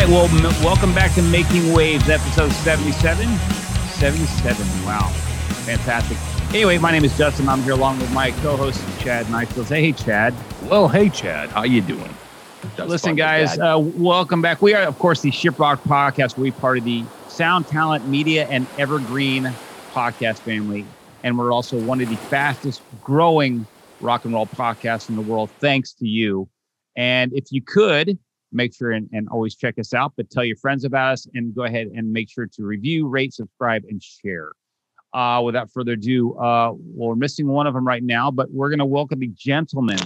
Right, well, m- welcome back to Making Waves, episode 77. 77, wow, fantastic. Anyway, my name is Justin. I'm here along with my co-host Chad Nicefield. Say, hey, Chad. Well, hey Chad, how you doing? Listen, guys, uh, welcome back. We are, of course, the Shiprock Podcast. We're part of the Sound Talent Media and Evergreen podcast family, and we're also one of the fastest growing rock and roll podcasts in the world, thanks to you. And if you could make sure and, and always check us out, but tell your friends about us and go ahead and make sure to review, rate, subscribe, and share. Uh, without further ado, uh, well, we're missing one of them right now, but we're going to welcome the gentleman.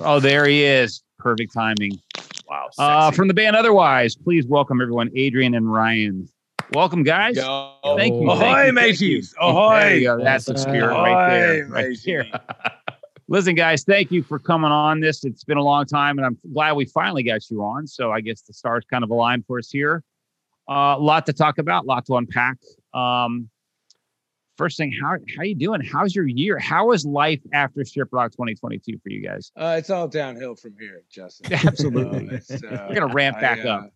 Oh, there he is. Perfect timing. wow, Uh, from the band Otherwise, please welcome everyone, Adrian and Ryan. Welcome, guys. Thank you. Ahoy, thank you, thank mateys. you. Ahoy. There you go. That's the spirit right there. Right matey. Listen, guys, thank you for coming on this. It's been a long time, and I'm glad we finally got you on. So I guess the stars kind of aligned for us here. A uh, lot to talk about, a lot to unpack. Um, first thing, how how you doing? How's your year? How is life after Shiprock 2022 for you guys? Uh, it's all downhill from here, Justin. Absolutely. Uh, it's, uh, We're gonna ramp I, back uh, up.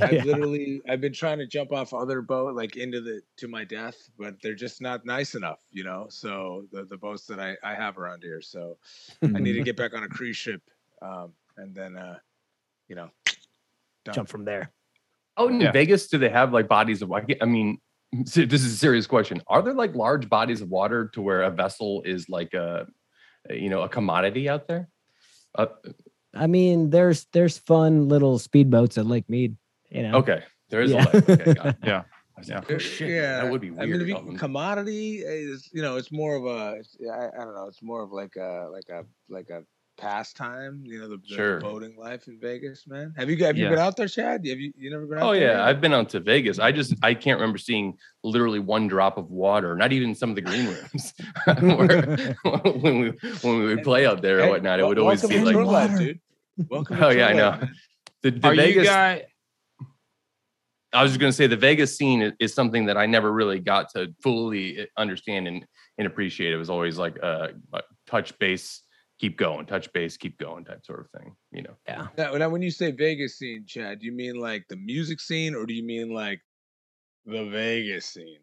I've literally I've been trying to jump off other boat like into the to my death, but they're just not nice enough, you know. So the the boats that I I have around here, so I need to get back on a cruise ship, um, and then uh, you know, done. jump from there. Oh, in Yeah. Vegas, do they have like bodies of? I I mean, this is a serious question. Are there like large bodies of water to where a vessel is like a, a, you know, a commodity out there? Uh, I mean, there's there's fun little speedboats at Lake Mead. You know. okay, there is Yeah. a lake. Okay, got it. Yeah. I was like, oh, shit, yeah, that would be weird. I mean, if you, commodity is you know it's more of a it's, I, I don't know it's more of like a like a like a pastime you know the, the Sure. boating life in Vegas man have you have you Yeah. been out there Chad have you you never been out there? Oh there yeah, yet? I've been out to Vegas. I just I can't remember seeing literally one drop of water, not even some of the green rooms. Where- when we when we would play out there or whatnot, it would always be like Short Life, Water. dude welcome to Oh, yeah, I know. Life, the, the Are Vegas. you guys? I was just going to say the Vegas scene is, is something that I never really got to fully uh, understand and, and appreciate. It was always like a, a touch base, keep going, touch base, keep going type sort of thing. You know, Yeah. now, now when you say Vegas scene Chad do you mean like the music scene or do you mean like the Vegas scene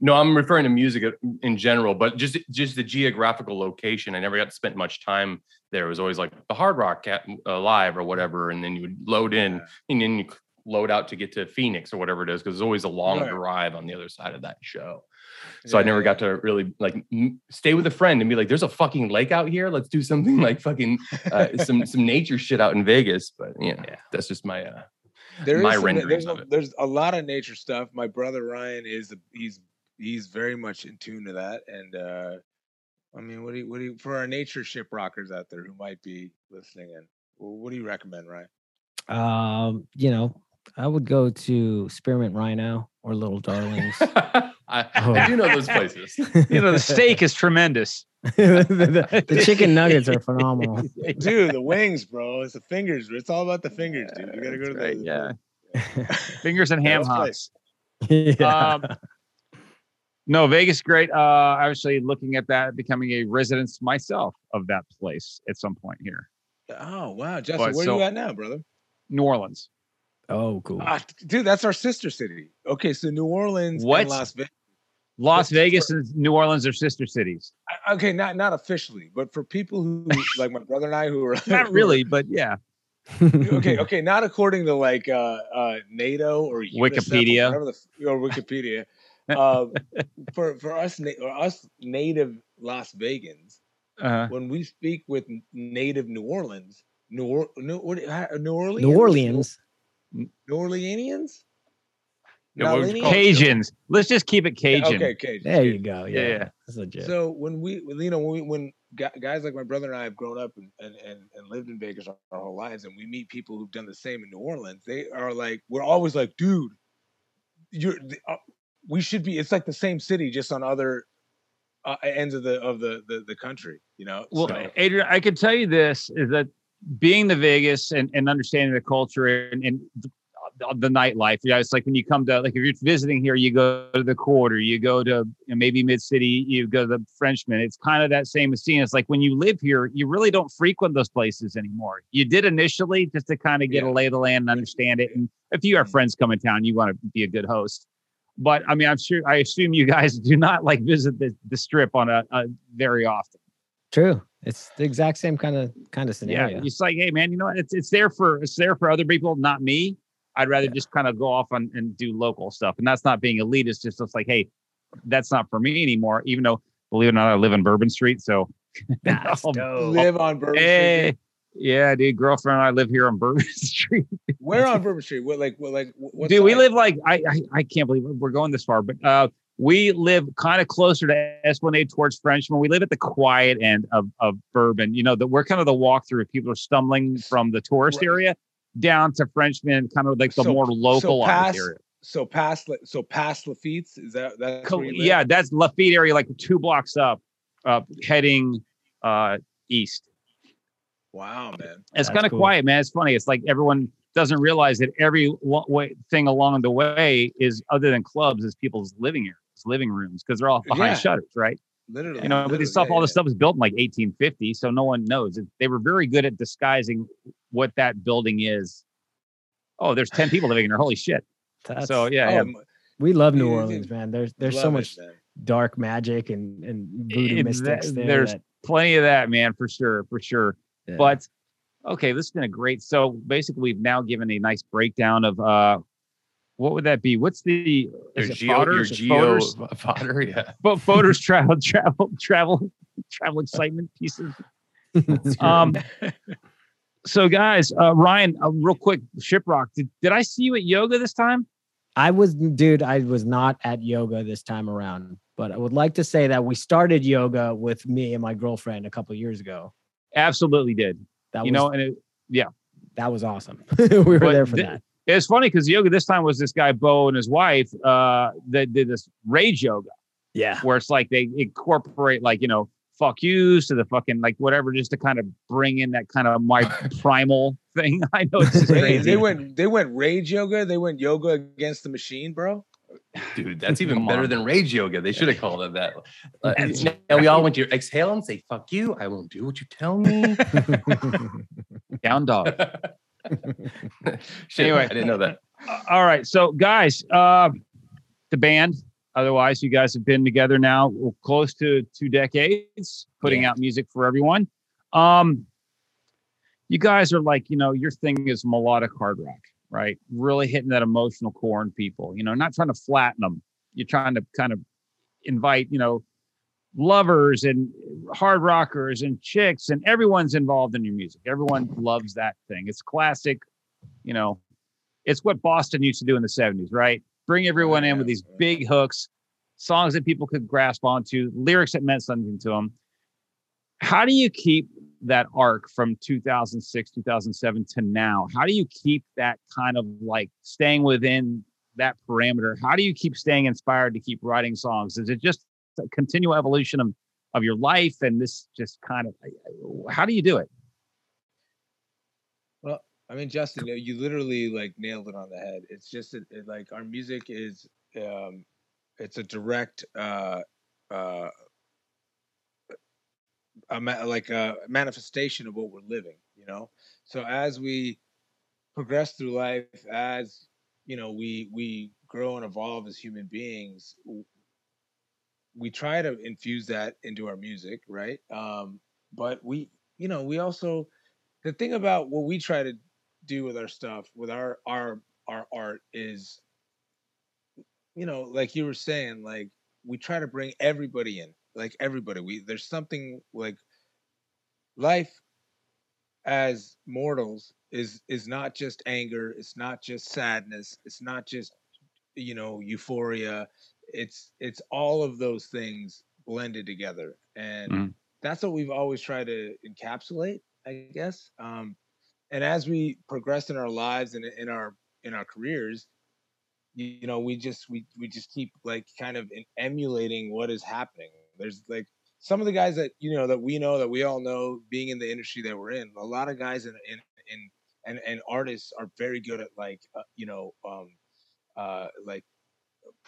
no, I'm referring to music uh, in general, but just just the geographical location. I never got to spend much time there. It was always like the Hard Rock Cat, uh, Live or whatever, and then you would load in Yeah. and then you c- load out to get to Phoenix or whatever it is because there's always a long Right. drive on the other side of that show. So I never got to really like m- stay with a friend and be like, "There's a fucking lake out here. Let's do something like fucking uh, some some nature shit out in Vegas." But you know, Yeah. that's just my uh, There is my some- renderings there's, of a, it. there's a lot of nature stuff. My brother Ryan is he's he's very much in tune to that. And uh I mean, what do you what do you for our nature ship rockers out there who might be listening in? What do you recommend, Ryan? Um, you know, I would go to Spearmint Rhino or Little Darlings. I, I do know those places. You know, the steak is tremendous. the, the- the chicken nuggets are phenomenal. Dude, the wings, bro. It's the fingers. It's all about the fingers, dude. You gotta go to That's right, the yeah. Fingers and ham hocks. yeah. Um, no, Vegas, great. Uh, actually, looking at that, becoming a resident myself of that place at some point here, Oh wow, Justin, But where so- you at now, brother? New Orleans. Oh, cool. Ah, dude, that's our sister city. Okay, so New Orleans What? and Las Vegas. Las Vegas and New Orleans are sister cities. Okay, not not officially, but for people who like my brother and I who are Not really, but yeah. okay, okay, not according to like uh, uh, NATO or UNICEF or Wikipedia. whatever the or Wikipedia. Um, for for us or us native Las Vegans, Uh, when we speak with native New Orleans, New or, New, what- how- New Orleans, New Orleans. New Orleanians, Yeah, what would you call it? Cajuns. Let's just keep it Yeah, Cajun. Okay, Cajun. There you go. Yeah, Yeah, yeah. that's legit. So when we, when, you know, when, we, when guys like my brother and I have grown up and, and, and, and lived in Vegas our, our whole lives, and we meet people who've done the same in New Orleans, they are like, we're always like, dude, you're, the, uh, we should be. It's like the same city, just on other uh, ends of the of the the, the country. You know. Well, So- Adrian, I can tell you this is that being the Vegas and, and understanding the culture and, and the, the nightlife, yeah, it's like when you come to like if you're visiting here, you go to the quarter, you go to you know, maybe mid city, you go to the Frenchman. It's kind of that same scene. It's like when you live here, you really don't frequent those places anymore. You did initially just to kind of get Yeah. a lay of the land and understand it. And if you have Mhm. friends coming town, you want to be a good host. But I mean, I'm sure I assume you guys do not like visit the, the strip on a, a very often. True. It's the exact same kind of kind of scenario. Yeah, scenario. it's like, hey man, you know? It's it's there for it's there for other people, not me. I'd rather just kind of go off on and do local stuff, and that's not being elitist. Just it's like, hey, that's not for me anymore. Even though, believe it or not, I live in Bourbon Street, so That's Oh, dope. live on Bourbon Street. hey, yeah, dude, girlfriend and I live here on Bourbon Street. Where on Bourbon Street? What like what like what? Dude, we live like I, I I can't believe we're going this far, but uh, we live kind of closer to Esplanade towards Frenchman. We live at the quiet end of of Bourbon. You know that we're kind of the walkthrough. If people are stumbling from the tourist Right. area down to Frenchman, kind of like the So- more so localized past- area. So past so past Lafitte's is that that's Co- where yeah, that's Lafitte area, like two blocks up, uh, heading uh east. Wow, man. It's kind of cool. quiet, man. It's funny. It's like everyone doesn't realize that every lo- way, thing along the way is other than clubs is people's living areas, living rooms, because they're all behind Yeah. shutters, right? Literally. You know, but this stuff, yeah, all yeah. this stuff was built in like 1850, so no one knows. It- They were very good at disguising what that building is. Oh, there's 10 people living in there. Holy shit. That's, so yeah, Oh, yeah. we love New Orleans, man. There's there's so love it, much dark magic and and voodoo It- mystics that- there. there's that- plenty of that, man, for sure, for sure. yeah. But okay, this has been a great. So basically, we've now given a nice breakdown of uh, what would that be? What's the Your is it geo, your fodders? geo Fodders? fodder, yeah. But voters travel, travel, travel, travel excitement pieces. Um, so guys, uh, Ryan, uh, real quick, Shiprock, did, did I see you at yoga this time? I was, dude, I was not at yoga this time around, but I would like to say that we started yoga with me and my girlfriend a couple years ago. Absolutely did. That you was, know, and it, that was awesome. we were But there for thi- that. It's funny because yoga this time was this guy Bo and his wife uh, that did this rage yoga. Yeah. where it's like they incorporate like you know fuck yous to the fucking like whatever just to kind of bring in that kind of my primal thing. I know it's just They, crazy. they went they went rage yoga. They went yoga against the machine, bro. Dude, that's even Come better on. than rage yoga. They should have called it that. Uh, That's now we all went to exhale and say, fuck you. I won't do what you tell me. Down dog. Shit, Anyway. I didn't know that. Uh, All right, so guys, uh, the band. Otherwise, you guys have been together now close to two decades, putting Yeah. out music for everyone. Um, you guys are like, you know, your thing is melodic hard rock, right? Really hitting that emotional core in people. You know, not trying to flatten them. You're trying to kind of invite, you know, lovers and hard rockers and chicks and everyone's involved in your music. Everyone loves that thing. It's classic, you know, it's what Boston used to do in the 70s, right? Bring everyone in with these big hooks, songs that people could grasp onto, lyrics that meant something to them. How do you keep that arc from 2006, 2007 to now? How do you keep that kind of like staying within that parameter? How do you keep staying inspired to keep writing songs? Is it just continual evolution of, of your life and this just kind of how do you do it? Well I mean, Justin, you, literally like nailed it on the head. It's just it, it, like our music is, um, it's a direct, uh, uh, a ma- like a manifestation of what we're living. You know, so as we progress through life, as you know, we we grow and evolve as human beings. We try to infuse that into our music, right? Um, but we, you know, we also the thing about what we try to do with our stuff, with our our our art is, you know, like you were saying, like we try to bring everybody in, like everybody. We there's something like life as mortals is is not just anger, it's not just sadness, it's not just you know euphoria. It's it's all of those things blended together, and Mhm. that's what we've always tried to encapsulate, I guess. Um, and as we progress in our lives and in our in our careers, you, you know, we just we we just keep like kind of emulating what is happening. There's like some of the guys that you know that we know that we all know being in the industry that we're in. A lot of guys in in in and and artists are very good at like uh, you know um uh like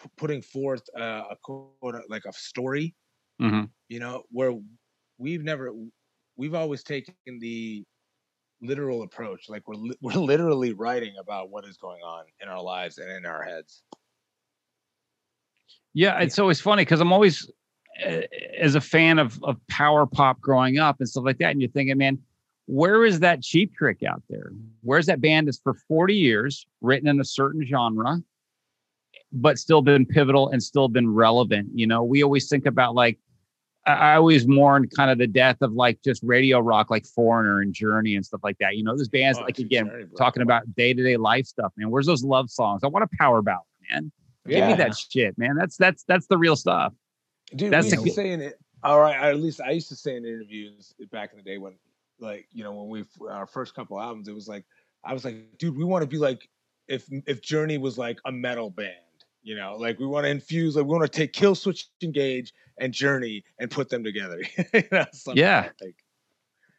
p- putting forth uh, a quote like a story hmm you know where we've never we've always taken the literal approach like we're li- we're literally writing about what is going on in our lives and in our heads. Yeah, it's always funny because I'm always, uh, as a fan of of power pop growing up and stuff like that, and you're thinking, man, where is that cheap trick out there? Where's that band that's for 40 years written in a certain genre, but still been pivotal and still been relevant? You know, we always think about like, I always mourn kind of the death of like just radio rock, like Foreigner and Journey and stuff like that. You know, those bands Oh, like again talking about day to day life stuff, man. Where's those love songs? I want a power ballad, man. Give me that shit, man. That's that's that's the real stuff. Dude, That's we the used to good- say it. All right, at least I used to say in interviews back in the day when, like, you know, when we our first couple albums, it was like I was like, dude, we want to be like if if Journey was like a metal band, you know, like we want to infuse, like we want to take Killswitch Engage and Journey and put them together. you know, Yeah. like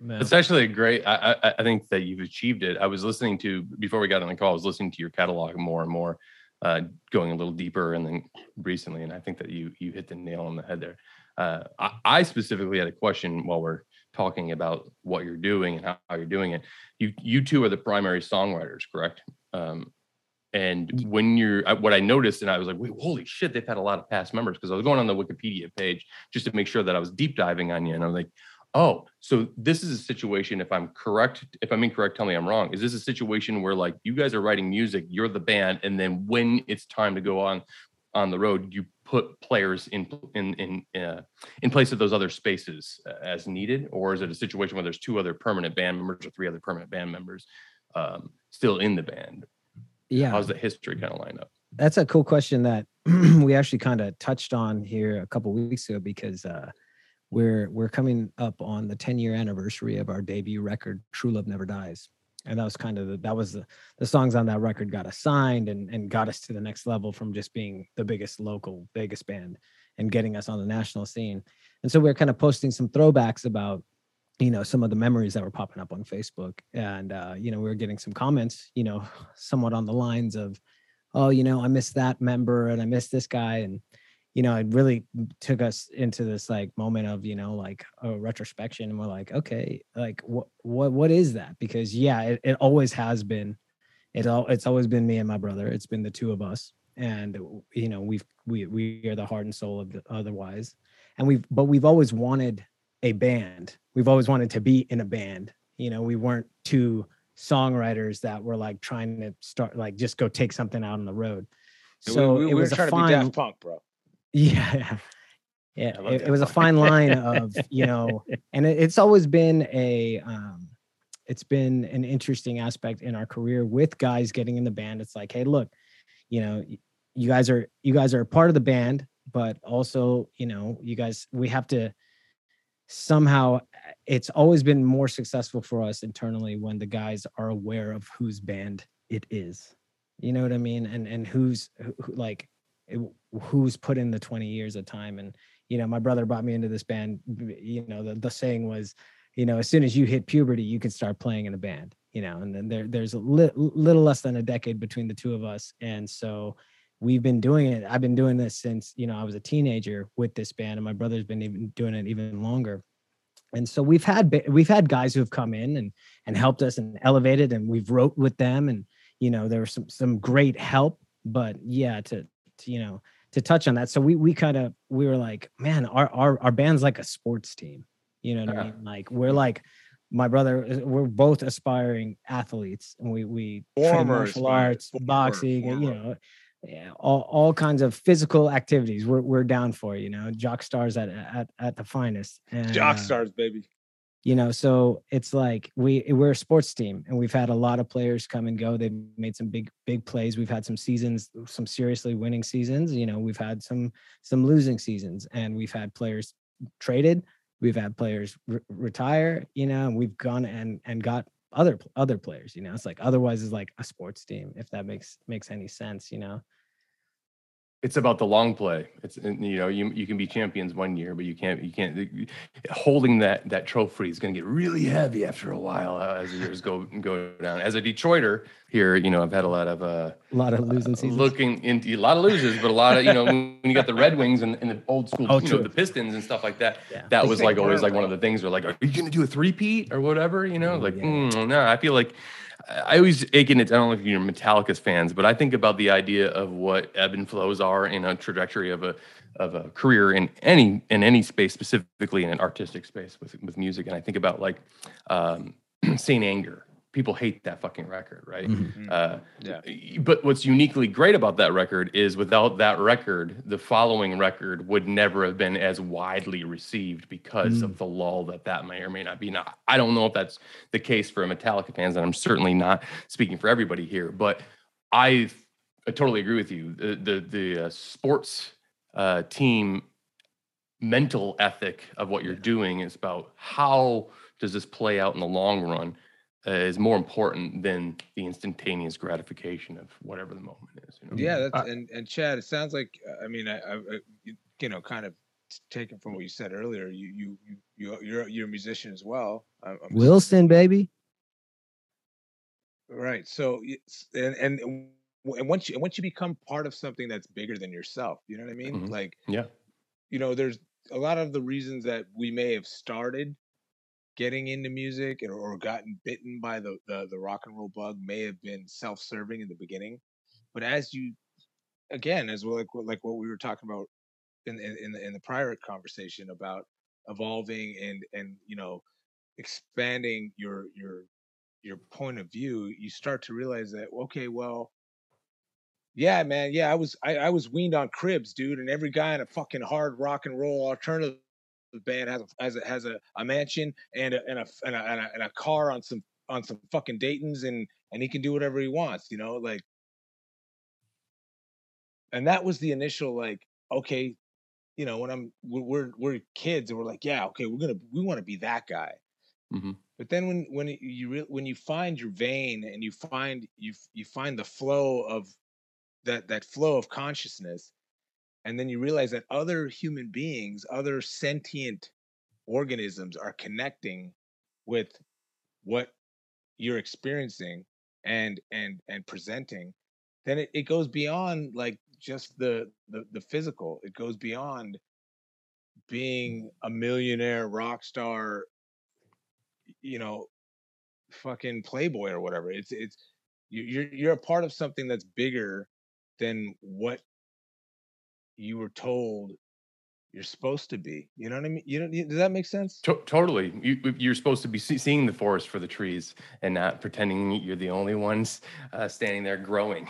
Man. It's actually a great. I, I I think that you've achieved it. I was listening to before we got on the call. I was listening to your catalog more and more, uh, going a little deeper, and then recently, and I think that you you hit the nail on the head there. Uh, I, I specifically had a question while we're talking about what you're doing and how, how you're doing it. You you two are the primary songwriters, correct? Um, and when you're, I- what I noticed, and I was like, wait, holy shit, they've had a lot of past members because I was going on the Wikipedia page just to make sure that I was deep diving on you, and I was like. Oh, so this is a situation. If I'm correct, if I'm incorrect, tell me I'm wrong. Is this a situation where like you guys are writing music, you're the band, and then when it's time to go on on the road, you put players in in in uh, in place of those other spaces uh, as needed, or is it a situation where there's two other permanent band members or three other permanent band members um, still in the band? Yeah. How's the history kind of line up? that's a cool question that we actually kind of touched on here a couple weeks ago because uh, we're we're coming up on the 10 year anniversary of our debut record true love never dies and that was kind of the, that was the, the songs on that record got us signed and, and got us to the next level from just being the biggest local vegas band and getting us on the national scene and so we are kind of posting some throwbacks about you know some of the memories that were popping up on facebook and uh, you know we were getting some comments you know somewhat on the lines of oh, you know, I missed that member and I missed this guy. And, you know, it really took us into this like moment of, you know, like a retrospection. And we're like, okay, like what what what is that? Because yeah, it, it always has been, it all it's always been me and my brother. It's been the two of us. And you know, we've we we are the heart and soul of the otherwise. And we've but we've always wanted a band. We've always wanted to be in a band. You know, we weren't two songwriters that were like trying to start like just go take something out on the road. So we, we, it we was a trying fine, to be Daft Punk, bro. yeah, yeah. It, it was a fine line of you know, and it, it's always been a, um, it's been an interesting aspect in our career with guys getting in the band. It's like, hey, look, you know, you guys are you guys are a part of the band, but also you know, you guys we have to somehow it's always been more successful for us internally when the guys are aware of whose band it is. You know what i mean? And and who's who, like who's put in the 20 years of time. And you know my brother brought me into this band you know the, the saying was you know as soon as you hit puberty you can start playing in a band you know? And then there there's a li- little less than a decade between the two of us. And so we've been doing it i've been doing this since you know i was a teenager with this band and my brother's been even doing it even longer. And so we've had we've had guys who have come in and and helped us and elevated and we've wrote with them and you know there was some some great help but yeah to, to you know to touch on that. So we we kind of we were like man our, our our band's like a sports team. You know what i mean? Like we're like my brother, uh, we're both aspiring athletes, and we we train martial arts, former, boxing, and, you know, yeah, all all kinds of physical activities. We're we're down for you know, jock stars at at at the finest. And, Jock uh, stars, baby. you know so it's like we we're a sports team and we've had a lot of players come and go. They've made some big big plays. We've had some seasons some seriously winning seasons you know? We've had some some losing seasons and we've had players traded. We've had players re- retire you know? And we've gone and and got other other players you know? It's like otherwise it's like a sports team if that makes makes any sense you know it's about the long play. It's you know you you can be champions one year, but you can't you can't holding that that trophy is going to get really heavy after a while uh, as the years go go down. As a Detroiter here, you know I've had a lot of uh, a lot of losing seasons looking into a lot of losers, but a lot of you know when you got the Red Wings and, and the old school, Oh, you know the Pistons and stuff like that. Yeah. That was like always like one of the things where like, are you going to do a three-peat or whatever? You know, Oh, like yeah. mm, no. I feel like I always again, it's, I don't know if you're Metallica's fans, but I think about the idea of what ebb and flows are in a trajectory of a of a career in any in any space, specifically in an artistic space with with music. And I think about like um, Saint Anger. People hate that fucking record, right? Mhm. Uh, Yeah. But what's uniquely great about that record is without that record, the following record would never have been as widely received because of the lull that that may or may not be. Now, I don't know if that's the case for Metallica fans, and I'm certainly not speaking for everybody here, but I, I totally agree with you. The the, the uh, sports uh, team mental ethic of what you're doing is about how does this play out in the long run uh, is more important than the instantaneous gratification of whatever the moment is. You know? Yeah, that's and and Chad. It sounds like uh, I mean I, I I- you- you know kind of taken from what you said earlier. You you you you you're you're a musician as well. I'm, I'm wilson baby Right. So it's and and and once you once you become part of something that's bigger than yourself, you know what I mean? Mhm. Like Yeah. you know, there's a lot of the reasons that we may have started getting into music or, or gotten bitten by the, the the rock and roll bug may have been self-serving in the beginning, but as you again, as well like like what we were talking about in in in the, in the prior conversation about evolving and and you know expanding your your your point of view, you start to realize that okay, well, yeah, man, yeah, I was I, I was weaned on cribs, dude, and every guy in a fucking hard rock and roll alternative band has a has a has a, a mansion and a and a, and a and a and a car on some on some fucking Dayton's and and he can do whatever he wants, you know, like. And that was the initial like, okay, you know, when I'm we're we're, kids and we're like, yeah, okay, we're gonna we want to be that guy. Mhm. But then when when you re- when you find your vein and you find you you find the flow of that that flow of consciousness, and then you realize that other human beings, other sentient organisms are connecting with what you're experiencing and and and presenting, then it, it goes beyond like just the, the the physical. It goes beyond being a millionaire rock star you know, fucking playboy or whatever. It's it's you- you're you're a part of something that's bigger than what you were told you're supposed to be. You know what I mean? You know, does that make sense? To- totally. You, you're supposed to be see- seeing the forest for the trees and not pretending you're the only ones uh, standing there growing.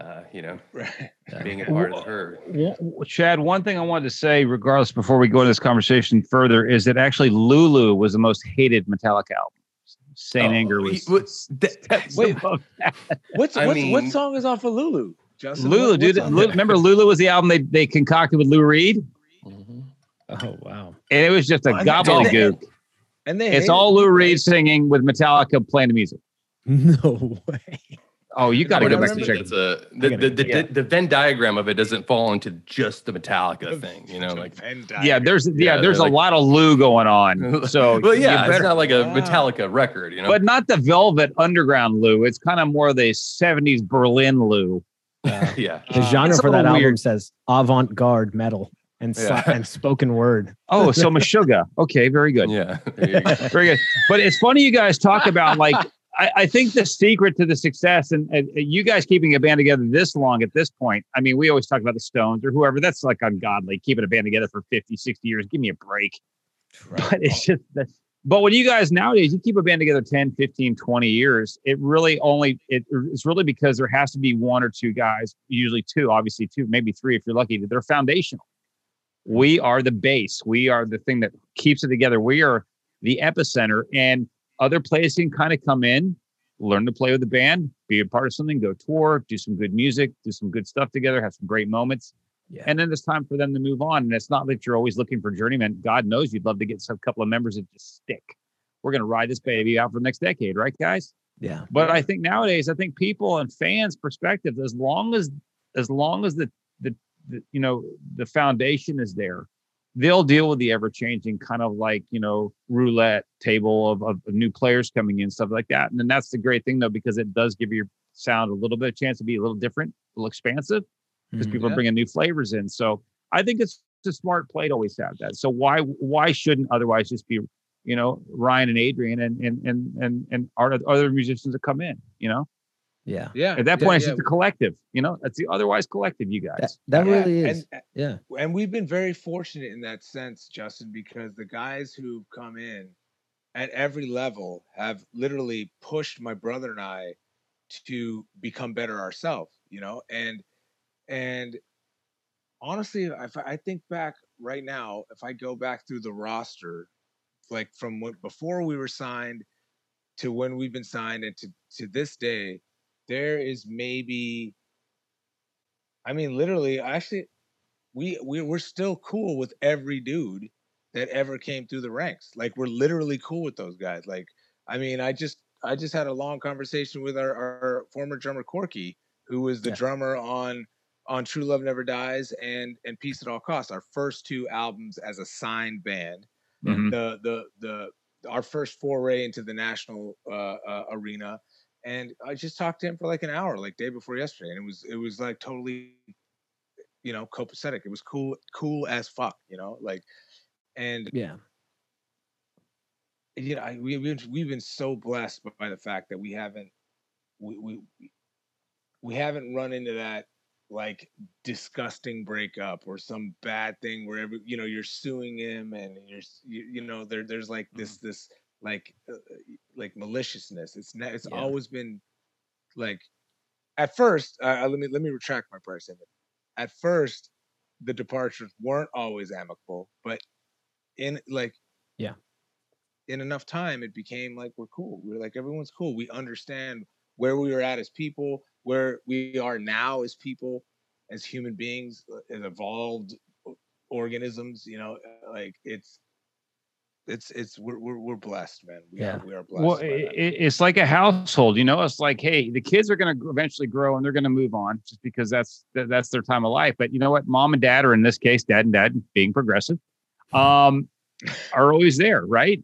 Uh, you know, Right. being a part of her. herd. Wa- Chad, one thing I wanted to say, regardless, before we go into this conversation further, is that actually Lulu was the most hated Metallica album. Saint Oh, Anger he- was. was- that- that- Wait, above. What's what's, mean- what song is off of Lulu? Justin, Lulu, what, dude. what's on Lu- there? remember Lulu was the album they, they concocted with Lou Reed, Mhm. oh wow and it was just a think it's all- gobbledygook. And they It's all it, Lou right? Reed singing with Metallica playing the music. no way Oh, you got to go back and check. That's a I the, gotta- the, the, yeah. the Venn diagram of it doesn't fall into just the Metallica thing, you know, like Yeah, there's yeah, Yeah, there's a like- lot of Lou going on. So, well, you yeah, it's not like a Wow. Metallica record, you know. but not the Velvet Underground Lou. It's kind of more the '70s Berlin Lou. Uh, yeah, the Uh, genre it's for that little album weird. says avant-garde metal and sli- Yeah. and spoken word Oh, so Meshuggah. Okay, very good. yeah. Go. Very good. But it's funny you guys talk about like I, I think the secret to the success and, and you guys keeping a band together this long at this point. I mean, we always talk about the Stones or whoever. That's like ungodly. Keeping a band together for 50, 60 years. Give me a break. But it's just the, But when you guys nowadays, you keep a band together 10, 15, 20 years, it really only, it, it's really because there has to be one or two guys, usually two, obviously two, maybe three if you're lucky, that they're foundational. We are the base. We are the thing that keeps it together. We are the epicenter. And other players can kind of come in, learn to play with the band, be a part of something, go tour, do some good music, do some good stuff together, have some great moments. Yeah. And then it's time for them to move on. And it's not that you're always looking for journeymen. God knows you'd love to get some couple of members that just stick. We're going to ride this baby out for the next decade, right, guys? Yeah. But I think nowadays, I think people and fans' perspective, as long as as long as the the, the you know the foundation is there, they'll deal with the ever changing kind of like you know roulette table of, of new players coming in, stuff like that. And then that's the great thing though, because it does give your sound a little bit of chance to be a little different, a little expansive because Mhm. people are bringing new flavors in. So I think it's a smart play to always have that. So why why shouldn't otherwise just be you know Ryan and Adrian and and and and and our other musicians that come in. You know, Yeah. Yeah. at that yeah, point it's yeah. just a collective. You know, that's the otherwise collective. You That, guys. that Yeah, really is. And, yeah. and we've been very fortunate in that sense, Justin, because the guys who've come in at every level have literally pushed my brother and I to become better ourselves, you know, and and honestly, if I I think back right now, if I go back through the roster, like from when before we were signed to when we've been signed and to to this day, there is maybe I mean literally actually we we we're still cool with every dude that ever came through the ranks. Like we're literally cool with those guys. Like I mean, I just I just had a long conversation with our, our former drummer Corky, who was the Yeah. drummer on on True Love Never Dies and and Peace at All Costs, our first two albums as a signed band. Mhm. The the the our first foray into the national uh, uh, arena, and I just talked to him for like an hour, like day before yesterday, and it was it was like totally, you know, copacetic. It was cool, cool as fuck, you know, like, and Yeah. you know, I, we, we've been- we've been so blessed by the fact that we haven't we we we haven't run into that like disgusting breakup or some bad thing where every, you know you're suing him and you're you, you know there there's like this this like uh, like maliciousness. It's ne- it's Yeah. always been like at first uh, uh, let me let me retract my prior statement at first the departures weren't always amicable but in like Yeah. in enough time it became like we're cool. We're like everyone's cool. We understand where we were at as people where we are now as people as human beings uh, as evolved organisms you know uh, like it's it's it's we're we're, we're blessed man we Yeah. are we are blessed Well, by i that. i- it's like a household, you know. It's like, hey, the kids are going to eventually grow and they're going to move on, just because that's that's their time of life. But you know what? Mom and dad, or in this case, dad and dad, being progressive, um, are always there, right?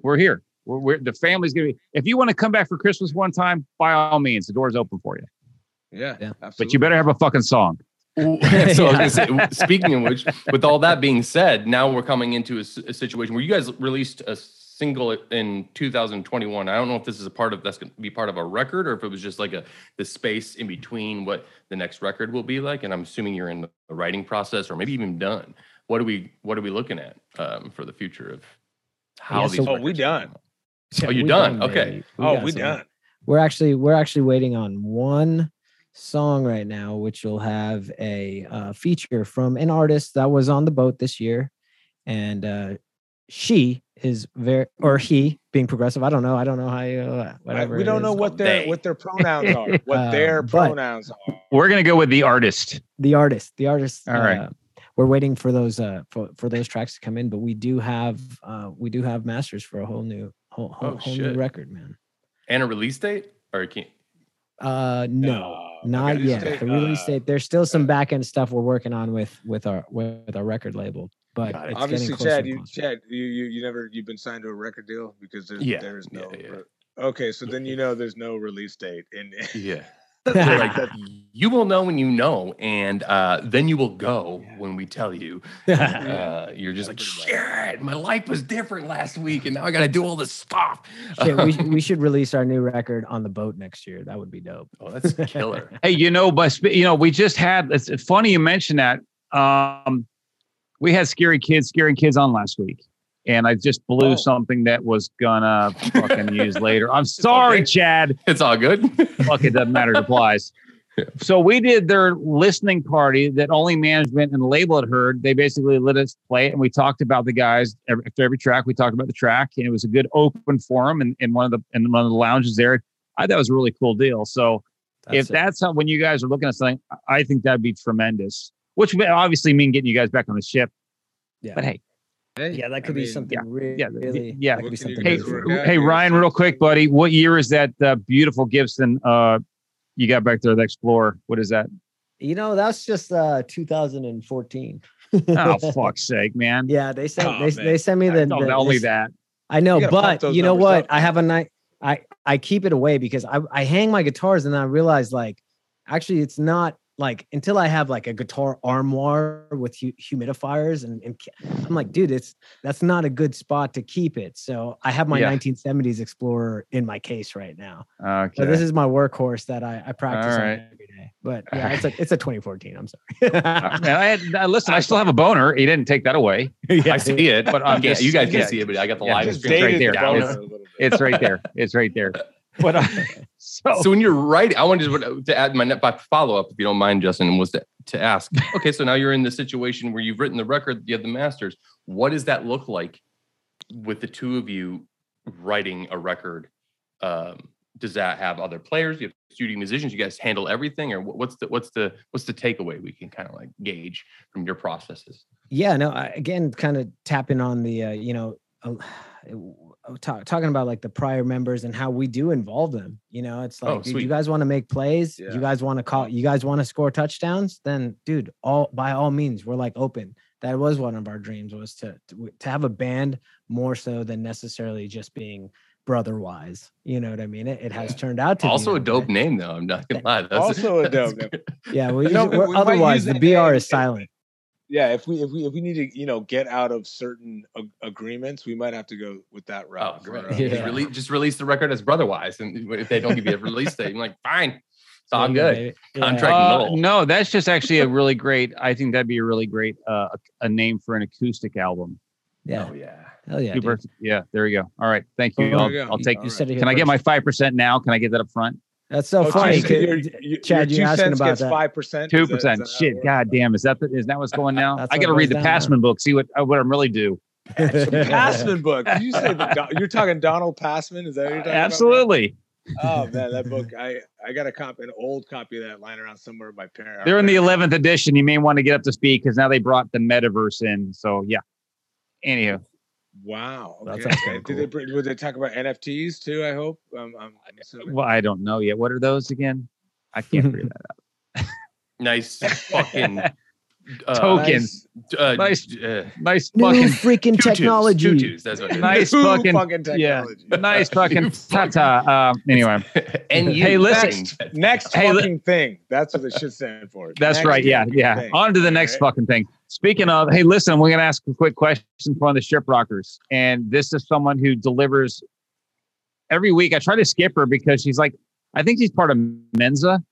We're here. We're, we're the family's going to be. If you want to come back for Christmas one time, by all means, the door's open for you. yeah Yeah. absolutely. But you better have a fucking song. So I was say, speaking of which, with all that being said, now we're coming into a situation where you guys released a single in 2021. I don't know if this is a part of that's going to be part of a record or if it was just like a the space in between what the next record will be like. And I'm assuming you're in the writing process or maybe even done. What are we What are we looking at um, for the future of how Yeah, these? so- Oh, we records are done. out? Oh, you're we done? Okay. baby. oh we some- done We're actually we're actually waiting on one song right now, which will have a uh, feature from an artist that was on the boat this year, and uh, she is very or he being progressive. I don't know. I don't know how you uh, I- whatever. we don't know what their They. what their pronouns are what Uh, their pronouns are We're going to go with the artist. the artist the artist All right. uh, we're waiting for those uh for, for those tracks to come in but we do have uh we do have masters for a whole new whole, whole, Oh, whole new record man. And a release date? Or you can't? uh no. No, not release yet. date, the release uh, date there's still some back end stuff we're working on with with our with our record label but it. it's obviously getting closer chad you chad you, you you never you've been signed to a record deal because there's Yeah, there's no yeah. re- okay so then you know there's no release date and Yeah. They're like, you will know when you know, and uh, then you will go when we tell you. Uh, you're just like, shit, my life was different last week, and now I got to do all this stuff. Shit, we, we should release our new record on the boat next year that would be dope oh, that's killer. Hey, you know, but you know, we just had. It's it's funny you mentioned that. Um, we had scary kids, scaring kids on last week, and I just blew Oh. something that was gonna fucking use later. I'm sorry, okay. Chad. It's all good. Fuck, it doesn't matter. It applies. So we did their listening party that only management and the label had heard. They basically let us play it, and we talked about the guys every, after every track. We talked about the track, and it was a good open forum in, in one of the in one of the lounges there. I thought it was a really cool deal. So if it. that's how when you guys are looking at something, I think that'd be tremendous. Which would obviously mean getting you guys back on the ship. yeah, But hey, Hey, yeah, that I could be mean, something yeah, really, yeah, really, yeah. that could be What can you something hey, really work cool. out? hey, Ryan, real quick, buddy. What year is that uh, beautiful Gibson uh, you got back there, the Explorer? What is that? You know, that's just uh 2014. Oh, fuck's sake, man. Yeah, they sent Oh, they, man. they sent me the, the- only this- that. I know, You but you know what? up, I have a night. I I keep it away because I I hang my guitars and then I realize like actually it's not like until I have like a guitar armoire with hu- humidifiers and, and I'm like, dude, it's that's not a good spot to keep it. So I have my Yeah. 1970s Explorer in my case right now. Okay. So this is my workhorse that I, I practice on right. every day. But yeah, it's a it's a 2014. I'm sorry. Uh, man, I had, uh, listen, I still have a boner. He didn't take that away. I see it, But but I'm you, you guys can't see it, but I got the Yeah, live stream right there. the down. boner It's- a little bit. It's right there. It's right there. But uh, so, So when you're writing, I wanted to, to add my net follow up, if you don't mind, Justin, was to, to ask. Okay, so now you're in the situation where you've written the record, you have the masters. What does that look like with the two of you writing a record? Um, does that have other players? You have studio musicians. You guys handle everything, or what's the what's the what's the takeaway we can kind of like gauge from your processes? yeah no I, again kind of tapping on the uh, you know uh, Uh, ta- talking about like the prior members and how we do involve them you know it's oh, like Oh, dude, you guys want to make plays Yeah. you guys want to call you guys want to score touchdowns then dude all by all means we're like open that was one of our dreams was to to, to have a band more so than necessarily just being brother wise you know what i mean it, it has turned out to be Also a dope way. name, though. I'm not gonna lie. That's, Also a that's dope name. yeah well, No, usually- we- we're- otherwise the br name is silent Yeah, if we if we if we need to you know get out of certain ag- agreements, we might have to go with that Oh, route. great. for, uh, Just, release, just release the record as brotherwise. And if they don't give you a release date, I'm like, fine. It's all There you go, good. baby. Contract uh, null. no, that's just actually a really great. I think that'd be a really great uh, a name for an acoustic album. yeah Oh, yeah. hell yeah. Super- yeah, there you go. All right, thank you. There I'll, you. I'll take. All you right. said it Can I get my five percent now? Can I get that up front? That's so Oh, funny. two, Could- your, your, Chad, your you're two asking cents about gets that. five percent. Two percent. Shit, god damn, is that the, is that what's going now? That's I got to read the goes down now. Passman book, see what uh, what I'm really due. Passman book. Did you say the, you're talking Donald Passman? Is that what you're talking about? Absolutely. Oh man, that book. I I got a copy, an old copy of that lying around somewhere. with My parents. they're in the eleventh edition. You may want to get up to speed because now they brought the metaverse in. So yeah. Anywho, Wow. That Okay. sounds kinda Did they would they talk about NFTs too? I hope. Um, I'm well, I don't know yet. What are those again? I can't figure that out. Nice fucking uh, Tokens. Uh, Nice. uh, Nice New fucking freaking tutus, technology. tutus, that's what it is. Nice New fucking- fucking yeah. technology. nice fucking tata. Um, anyway, and you, Hey, listen. next. Next Hey, li- fucking thing. That's what it should stand for. that's Next right. Yeah, yeah. thing. On to the next Alright? fucking thing. Speaking of, hey, listen, we're gonna ask a quick question from the ship rockers, and this is someone who delivers every week. I try to skip her because she's like, I think she's part of Mensa.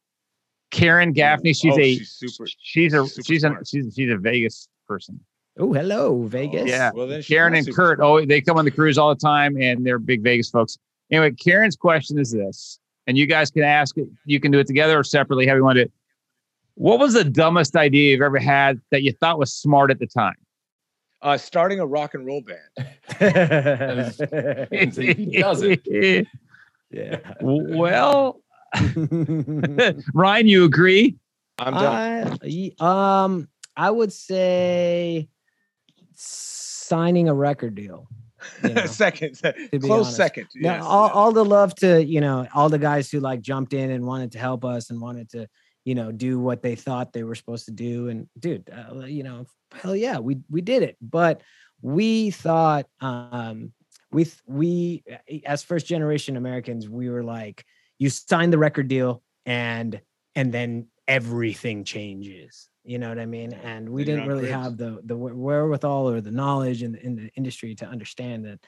Karen Gaffney. She's Oh, a she's super- she's a super she's a smart. she's she's a Vegas person. Oh, hello, Vegas. Yeah. Well, then Karen and Kurt, smart. oh, they come on the cruise all the time, and they're big Vegas folks. Anyway, Karen's question is this, and you guys can ask it. You can do it together or separately, however you want to do it. What was the dumbest idea you've ever had that you thought was smart at the time? Uh, starting a rock and roll band. He does it. yeah. well, Ryan, you agree? I'm done. I, um, I would say signing a record deal. you know. second, be close honest. second. Now, all, all the love to you know all the guys who like jumped in and wanted to help us and wanted to you know do what they thought they were supposed to do and dude uh, you know hell yeah we we did it. But we thought um we we uh, as first generation americans we were like you sign the record deal and and then everything changes. You know what i mean? And we didn't really have the the wherewithal or the knowledge in, in the industry to understand that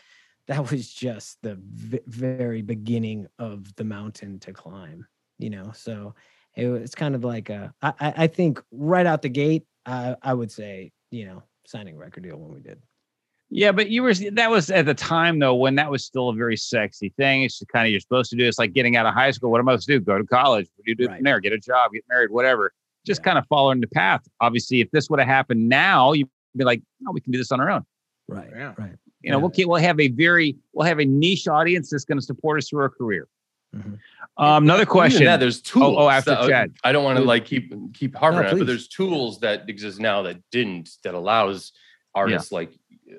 that was just the v- very beginning of the mountain to climb you know? So it was kind of like a I, I I think right out the gate I, I would say you know signing a record deal when we did Yeah, but you were that was at the time though when that was still a very sexy thing. It's kind of you're supposed to do. It's like getting out of high school. What am I supposed to do? Go to college. What do you do Right. from there? Get a job, get married, whatever. Just Yeah. kind of following the path. Obviously, if this would have happened now, you'd be like, no, we can do this on our own. Right. Yeah. Right. You know, Yeah. we'll keep, we'll have a very we'll have a niche audience that's going to support us through our career. Mhm. Um, another question. that, there's tools. oh, after that- Chad. I don't want to like keep keep harping No, on it, but there's tools that exist now that didn't that allows artists like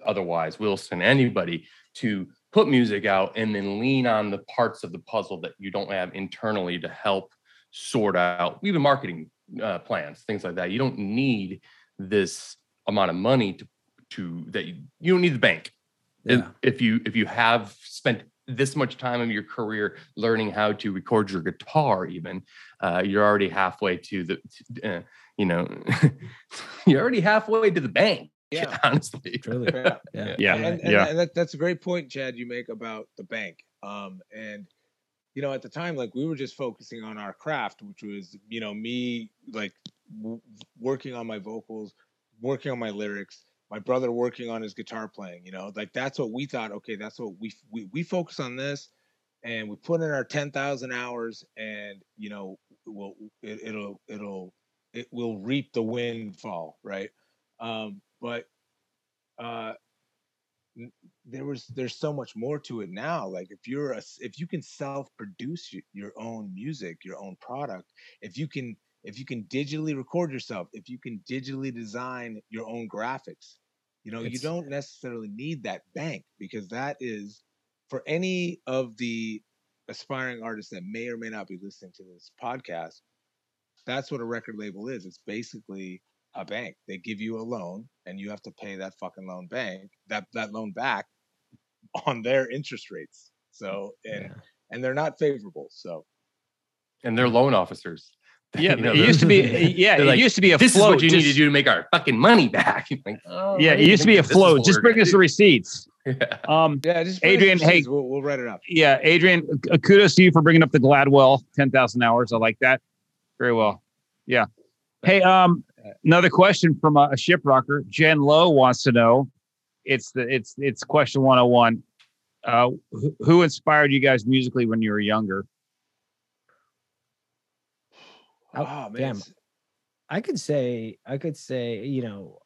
otherwise Wilson anybody to put music out and then lean on the parts of the puzzle that you don't have internally to help sort out even marketing uh, plans things like that you don't need this amount of money to to that you, you don't need the bank if, if you if you have spent this much time of your career learning how to record your guitar even uh, you're already halfway to the to, uh, you know you're already halfway to the bank Yeah. honestly Truly. Yeah. Yeah. Yeah, and, and, yeah. and that, that's a great point, Chad, you make about the bank. Um, and you know, at the time, like we were just focusing on our craft, which was, you know, me like w- working on my vocals, working on my lyrics, my brother working on his guitar playing. You know, like that's what we thought. Okay, that's what we we we focus on this, and we put in our ten thousand hours, and you know, we'll it, it'll it'll it will reap the windfall, right? Um, but uh there was there's so much more to it now like if you're a, if you can self produce your own music your own product if you can if you can digitally record yourself if you can digitally design your own graphics you know you don't necessarily need that bank because that is for any of the aspiring artists that may or may not be listening to this podcast that's what a record label is it's basically a bank. They give you a loan and you have to pay that fucking loan bank that that loan back on their interest rates. So and Yeah. and they're not favorable. So and they're loan officers Yeah, You know, it used to be. Yeah, it like, used to be a this float. is what you need to do to make our fucking money back Like, oh, Yeah, it used to be a think this is float. Just bring gonna us the receipts. Yeah. Um, yeah, just Adrian, hey- we'll, we'll write it up. yeah, Adrian, uh, kudos to you for bringing up the Gladwell 10,000 hours. I like that. Very well. Yeah. Hey, um, another question from a, a ship rocker. Jen Lowe wants to know. It's the it's it's question 101. Uh, who, who inspired you guys musically when you were younger? Oh, Oh, man. damn. I could say, I could say, you know,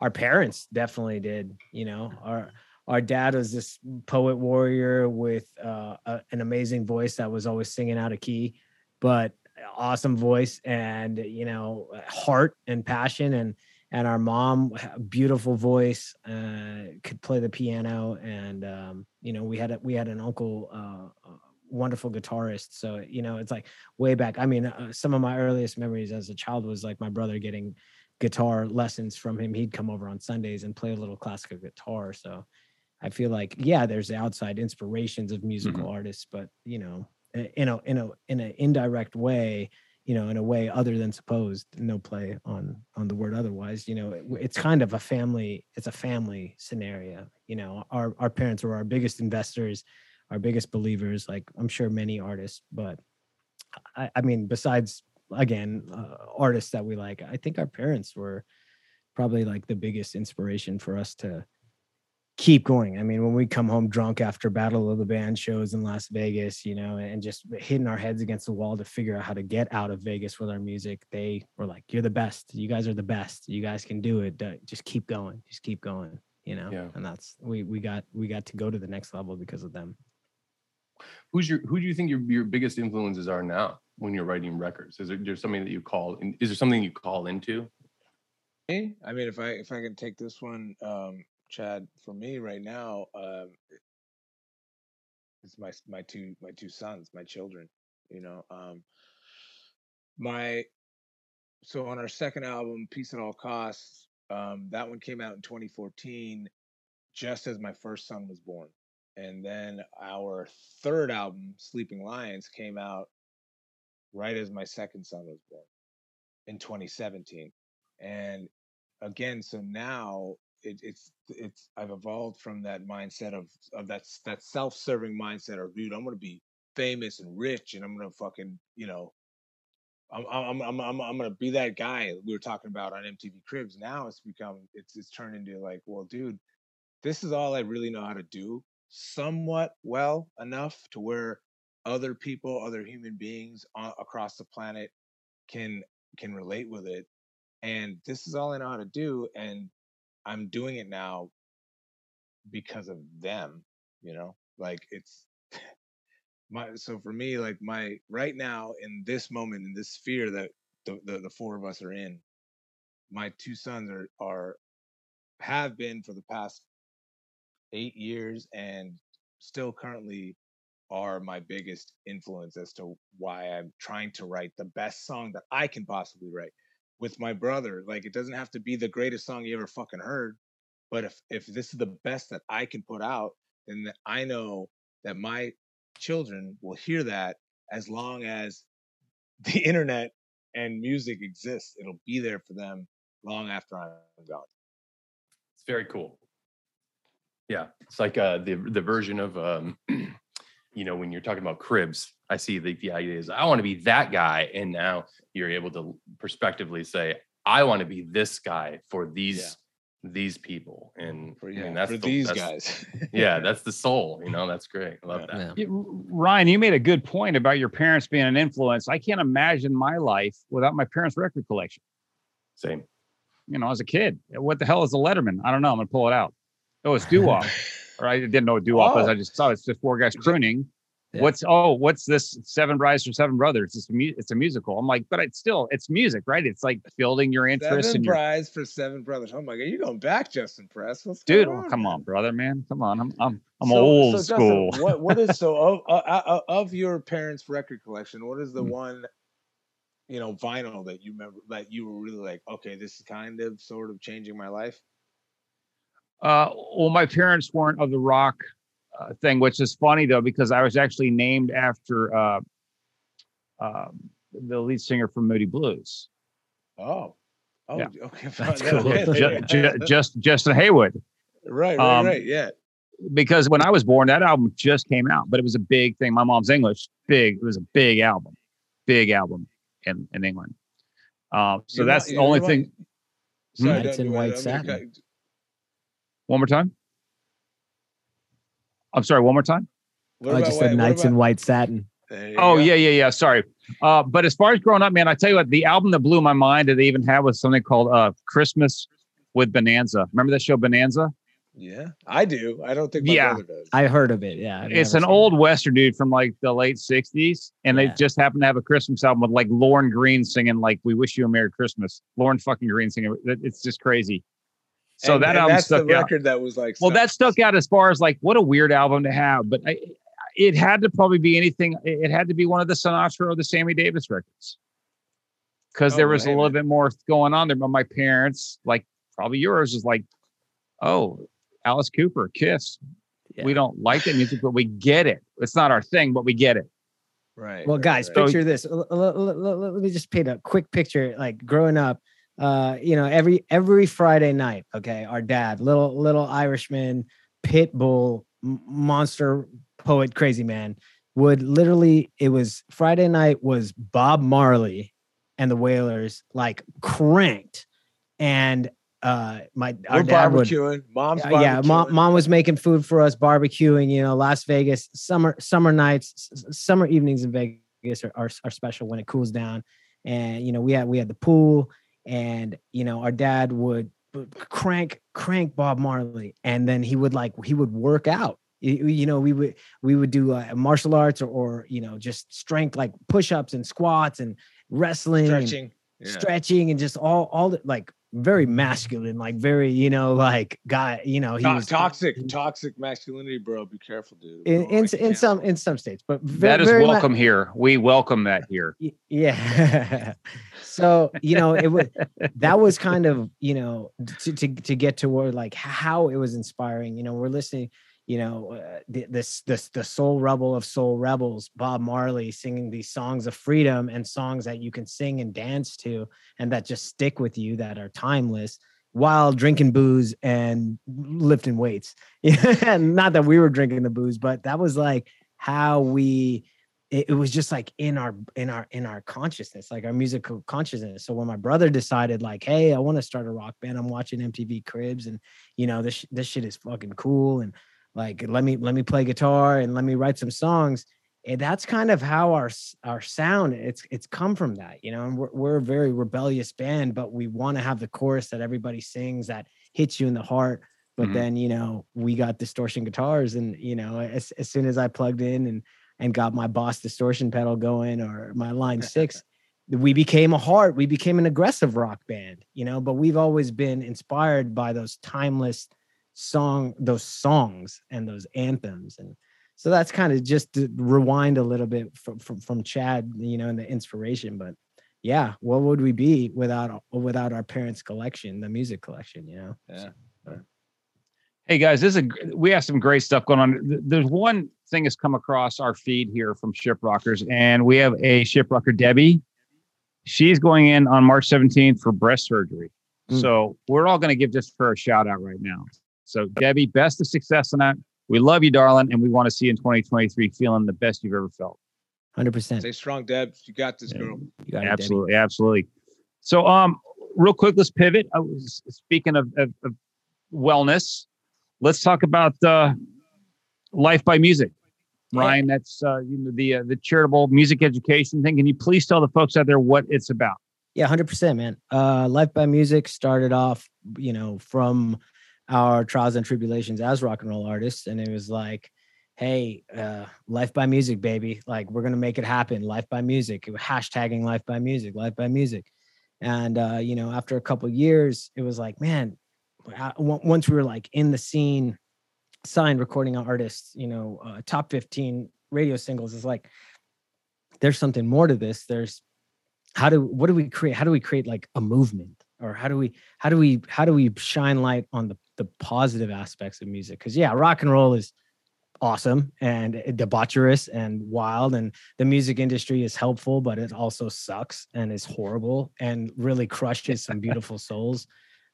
our parents definitely did. You know, our our dad was this poet warrior with uh, a, an amazing voice that was always singing out of key, but awesome voice and you know heart and passion and and our mom beautiful voice uh could play the piano and um you know we had a, we had an uncle uh, uh wonderful guitarist so you know it's like way back i mean uh, some of my earliest memories as a child was like my brother getting guitar lessons from him. He'd come over on sundays and play a little classical guitar so i feel like yeah there's the outside inspirations of musical artists but you know in a in a in an indirect way you know in a way other than supposed no play on on the word otherwise you know it- it's kind of a family it's a family scenario you know our our parents were our biggest investors our biggest believers like i'm sure many artists but i, I mean besides again uh, artists that we like i think our parents were probably like the biggest inspiration for us to keep going. I mean when we come home drunk after battle of the band shows in las vegas you know and just hitting our heads against the wall to figure out how to get out of vegas with our music they were like you're the best. You guys are the best. You guys can do it. Just keep going. Just keep going you know? Yeah. and that's we we got we got to go to the next level because of them who's your who do you think your, your biggest influences are now when you're writing records is there, there something that you call in, is there something you call into? I mean, if I if I can take this one, um, Chad, for me right now, um, it's my my two my two sons, my children. You know, um, my so on our second album, Peace at All Costs, um, that one came out in 2014, just as my first son was born, and then our third album, Sleeping Lions, came out right as my second son was born in 2017 and again so now it, it's it's i've evolved from that mindset of of that that self-serving mindset of dude i'm gonna be famous and rich and i'm gonna fucking you know I'm I'm I'm I'm I'm gonna be that guy we were talking about on MTV Cribs. Now it's become it's it's turned into like, well, dude, this is all I really know how to do somewhat well enough to where other people, other human beings a- across the planet can can relate with it. And this is all I know how to do and I'm doing it now because of them, you know? Like it's my so for me like my right now in this moment in this sphere that the, the the four of us are in my two sons are are have been for the past eight years and still currently are my biggest influence as to why I'm trying to write the best song that I can possibly write with my brother. Like it doesn't have to be the greatest song you ever fucking heard, but if if this is the best that I can put out, then I know that my children will hear that as long as the internet and music exists. It'll be there for them long after I'm gone. It's very cool. Yeah, it's like uh, the the version of um, you know when you're talking about cribs. I see the the idea is I want to be that guy, and now you're able to prospectively say I want to be this guy for these these people, and For, I mean that's for the- these that's- guys. yeah, that's the soul. You know, that's great. I love Yeah. that. Yeah. Yeah, Ryan, you made a good point about your parents being an influence. I can't imagine my life without my parents' record collection. Same. You know, as a kid, what the hell is a Lettermen? I don't know. I'm gonna pull it out. Oh, it's doo wop. or I didn't know what doo wop was. Oh. I just saw it's just four guys crooning. Yeah. What's oh, what's this? Seven Brides for Seven Brothers. It's a mu- it's a musical. I'm like, but it's still it's music, right? It's like building your interest Seven and your for seven brothers. Oh my god, you're going back, Justin Press? What's dude. oh, come man? on, brother, man. Come on. I'm I'm I'm So- old so Justin, school. what what is so of uh, uh, of your parents' record collection? What is the Mm. one, you know, vinyl that you remember that you were really like, okay, this is kind of sort of changing my life? Uh, well, my parents weren't of the rock uh, thing, which is funny though, because I was actually named after uh, um the lead singer from Moody Blues, Oh, oh, Yeah. okay, That's cool. Yeah, Ju- yeah, Ju- yeah. just Justin Hayward. right, right, um, right. Yeah, Because when I was born, that album just came out, but it was a big thing. My mom's English, big. It was a big album, big album in in England. Um, so Your that's mo- the only mo- thing. Sorry, Knights in do it. White I'm Satin. Cut- One more time. I'm sorry. One more time. What I just said what Knights in White Satin. Oh go. yeah, yeah, yeah. Sorry. Uh, but as far as growing up, man, I tell you what, the album that blew my mind that they even had was something called uh, "Christmas with Bonanza." Remember that show Bonanza? yeah. I do. I don't think my Yeah. brother does. I heard of it. Yeah, I've It's an old it. western dude from like the late '60s, and Yeah. they just happened to have a Christmas album with like Lorne Greene singing like "We Wish You a Merry Christmas." Lorne fucking Greene singing. It's just crazy. So And- that and album that's the stuck out. record that was like. Well, stuck- that stuck out as far as like what a weird album to have, but I, it had to probably be anything. It it had to be one of the Sinatra or the Sammy Davis records, because Oh, there well, was a little bit more going on there. But my parents, like probably yours, is like, oh, Alice Cooper, Kiss. We don't like that music, but we get it. It's not our thing, but we get it. Right. Well, right, guys, right. So- picture this. L- l- l- l- Let me just paint a quick picture. Like growing up, uh, you know, every every Friday night, okay, our dad, little little Irishman, pit bull, monster poet, crazy man, would literally. It was Friday night was Bob Marley and the Wailers, like cranked, and uh, my our We're dad would barbecuing. Mom's yeah, barbecuing. yeah, mom, mom was making food for us, barbecuing. You know, Las Vegas summer summer nights, summer evenings in Vegas are, are are special when it cools down. And you know, we had we had the pool, and you know, our dad would crank crank Bob Marley, and then he would like he would work out. You, know, we would we would do uh, martial arts or, or you know just strength like push ups and squats and wrestling, and stretching. Yeah. stretching, and just all all the like very masculine, like very you know like guy. You know, he To- was toxic, toxic masculinity, bro. Be careful, dude. in Bro, in, like, in some in some states, but ve- that is very ma- welcome here. We welcome that here. Yeah so you know it was that was kind of you know to, to to get to where like how it was inspiring you know we're listening you know uh, this this the soul rebel of soul rebels bob marley singing these songs of freedom and songs that you can sing and dance to and that just stick with you that are timeless while drinking booze and lifting weights. Not that we were drinking the booze but that was like how we it, it was just like in our in our in our consciousness like our musical consciousness. So when my brother decided like hey i want to start a rock band i'm watching mtv cribs and you know this this shit is fucking cool and like let me let me play guitar and let me write some songs and that's kind of how our our sound it's it's come from that you know and we're, we're a very rebellious band but we want to have the chorus that everybody sings that hits you in the heart but mm-hmm. then you know we got distortion guitars and you know as, as soon as i plugged in and and got my boss distortion pedal going or my line six we became a hard we became an aggressive rock band you know but we've always been inspired by those timeless song those songs and those anthems and so that's kind of just to rewind a little bit from, from from chad you know and the inspiration but yeah what would we be without without our parents collection the music collection you know yeah Hey guys, this is a, we have some great stuff going on. There's one thing that's come across our feed here from Shiprockers, and we have a Shiprocker Debbie. She's going in on March 17th for breast surgery. Mm. So we're all going to give just her a shout out right now. So Debbie, best of success on that. We love you, darling, and we want to see you in 2023 feeling the best you've ever felt. 100%. Stay strong, Deb. You got this, girl. You got absolutely, it, absolutely. So, um, real quick, let's pivot. I was speaking of, of, of wellness let's talk about uh, Life by Music. Ryan, that's uh, you know, the uh, the charitable music education thing. Can you please tell the folks out there what it's about? Yeah, hundred percent, man. Uh, Life by Music started off, you know, from our trials and tribulations as rock and roll artists, and it was like, hey, uh, Life by Music, baby, like we're gonna make it happen. Life by Music, hashtagging Life by Music, Life by Music, and uh, you know, after a couple years, it was like, man, once we were like in the scene, signed recording artists, you know, uh, top 15 radio singles is like, there's something more to this. There's how do, what do we create? How do we create like a movement or how do we, how do we, how do we shine light on the, the positive aspects of music? Cause yeah, rock and roll is awesome and debaucherous and wild and the music industry is helpful but it also sucks and is horrible and really crushes some beautiful souls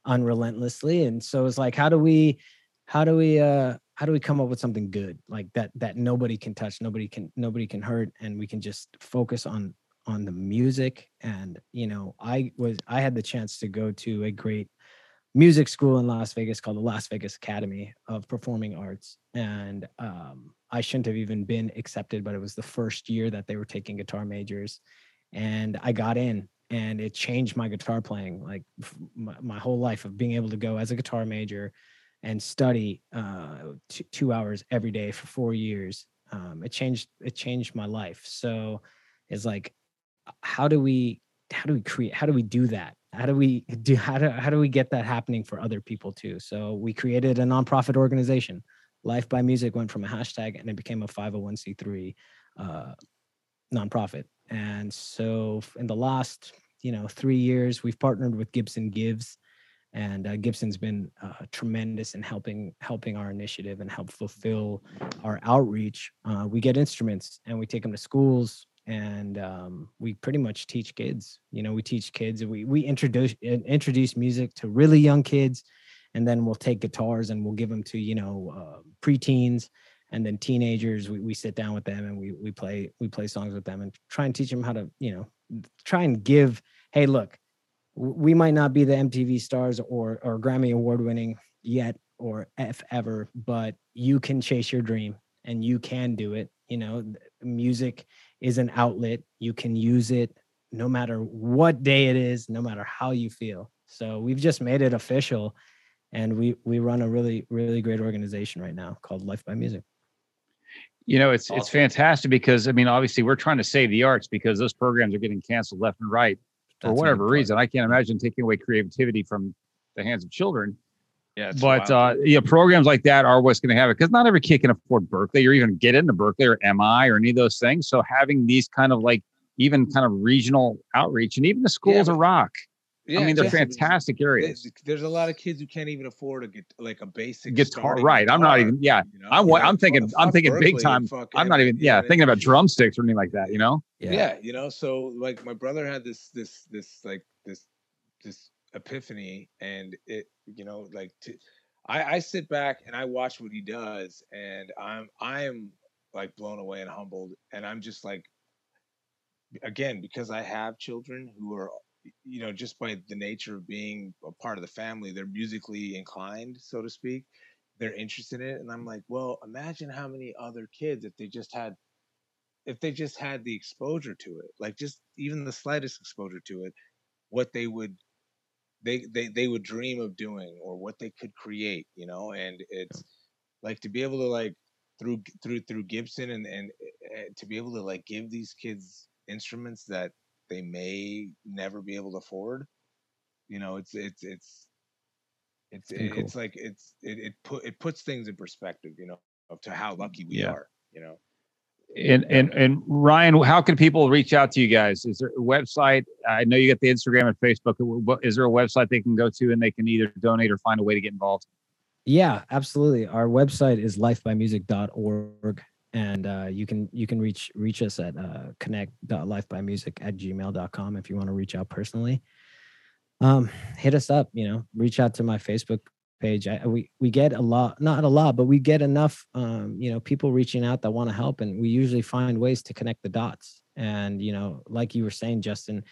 unrelentlessly and so it's like how do we how do we uh how do we come up with something good like that that nobody can touch nobody can nobody can hurt and we can just focus on on the music and you know i was i had the chance to go to a great music school in las vegas called the las vegas academy of performing arts and um, i shouldn't have even been accepted but it was the first year that they were taking guitar majors and i got in and it changed my guitar playing like my, my, whole life of being able to go as a guitar major and study uh, t- two hours every day for four years um, it changed it changed my life. So it's like how do we how do we create how do we do that? How do we do how do, how do we get that happening for other people too? So we created a nonprofit organization life by music went from a hashtag and it became a 501c3 uh, nonprofit. And so in the last, you know, three years, we've partnered with Gibson Gives, and uh, Gibson's been uh, tremendous in helping helping our initiative and help fulfill our outreach. Uh, we get instruments and we take them to schools, and um, we pretty much teach kids. You know, we teach kids. We we introduce introduce music to really young kids, and then we'll take guitars and we'll give them to you know uh, preteens and then teenagers we, we sit down with them and we we play we play songs with them and try and teach them how to you know try and give hey look we might not be the mtv stars or or grammy award winning yet or if ever but you can chase your dream and you can do it you know music is an outlet you can use it no matter what day it is no matter how you feel so we've just made it official and we we run a really really great organization right now called life by music you know, it's awesome. it's fantastic because I mean, obviously, we're trying to save the arts because those programs are getting canceled left and right for That's whatever reason. I can't imagine taking away creativity from the hands of children. Yeah, but uh, you know, programs like that are what's going to have it because not every kid can afford Berklee or even get into Berklee or MI or any of those things. So having these kind of like even kind of regional outreach and even the schools yeah, of rock yeah, I mean, they're fantastic areas. There's a lot of kids who can't even afford a get like a basic guitar. Right. Guitar, I'm not even. Yeah. You know? I'm. You know, I'm thinking. I'm thinking Berklee big time. I'm not even. Yeah. Thinking about drumsticks or anything like that. You know. Yeah. yeah. You know. So like my brother had this this this like this this epiphany, and it you know like to, I I sit back and I watch what he does, and I'm I am like blown away and humbled. And I'm just like, again, because I have children who are, you know, just by the nature of being a part of the family, they're musically inclined, so to speak. They're interested in it. And I'm like, well, imagine how many other kids, if they just had, if they just had the exposure to it, like just even the slightest exposure to it, what they would they they they would dream of doing or what they could create you know and it's like to be able to like through through through gibson and and uh, to be able to like give these kids instruments that they may never be able to afford you know it's it's it's it's Pretty cool. it's like it's it, it put it puts things in perspective you know of to how lucky we Yeah. are you know And and and Ryan, how can people reach out to you guys? Is there a website? I know you got the Instagram and Facebook. Is there a website they can go to and they can either donate or find a way to get involved? Yeah, absolutely. Our website is lifebymusic.org and uh, you can you can reach reach us at uh, connect.lifebymusic at gmail.com if you want to reach out personally. Um, hit us up, you know, reach out to my Facebook page. I, we we get a lot, not a lot, but we get enough um, you know, people reaching out that want to help and we usually find ways to connect the dots. And you know, like you were saying, Justin,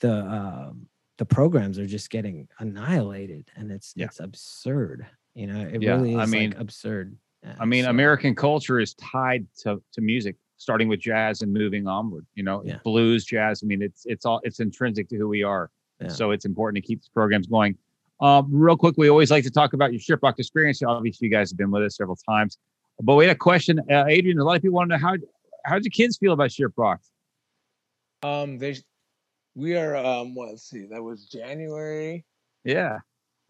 the um the programs are just getting annihilated and it's Yeah. it's absurd you know it Yeah, really is I mean- like absurd I mean, So, American culture is tied to, to music, starting with jazz and moving onward. You know, Yeah. blues, jazz. I mean, it's it's all it's intrinsic to who we are. Yeah. So it's important to keep these programs going. Um, real quick, we always like to talk about your shiprock experience. Obviously, you guys have been with us several times, but we had a question, uh, Adrian. A lot of people want to know how how your kids feel about shiprock? um there's we are um let's see that was january Yeah,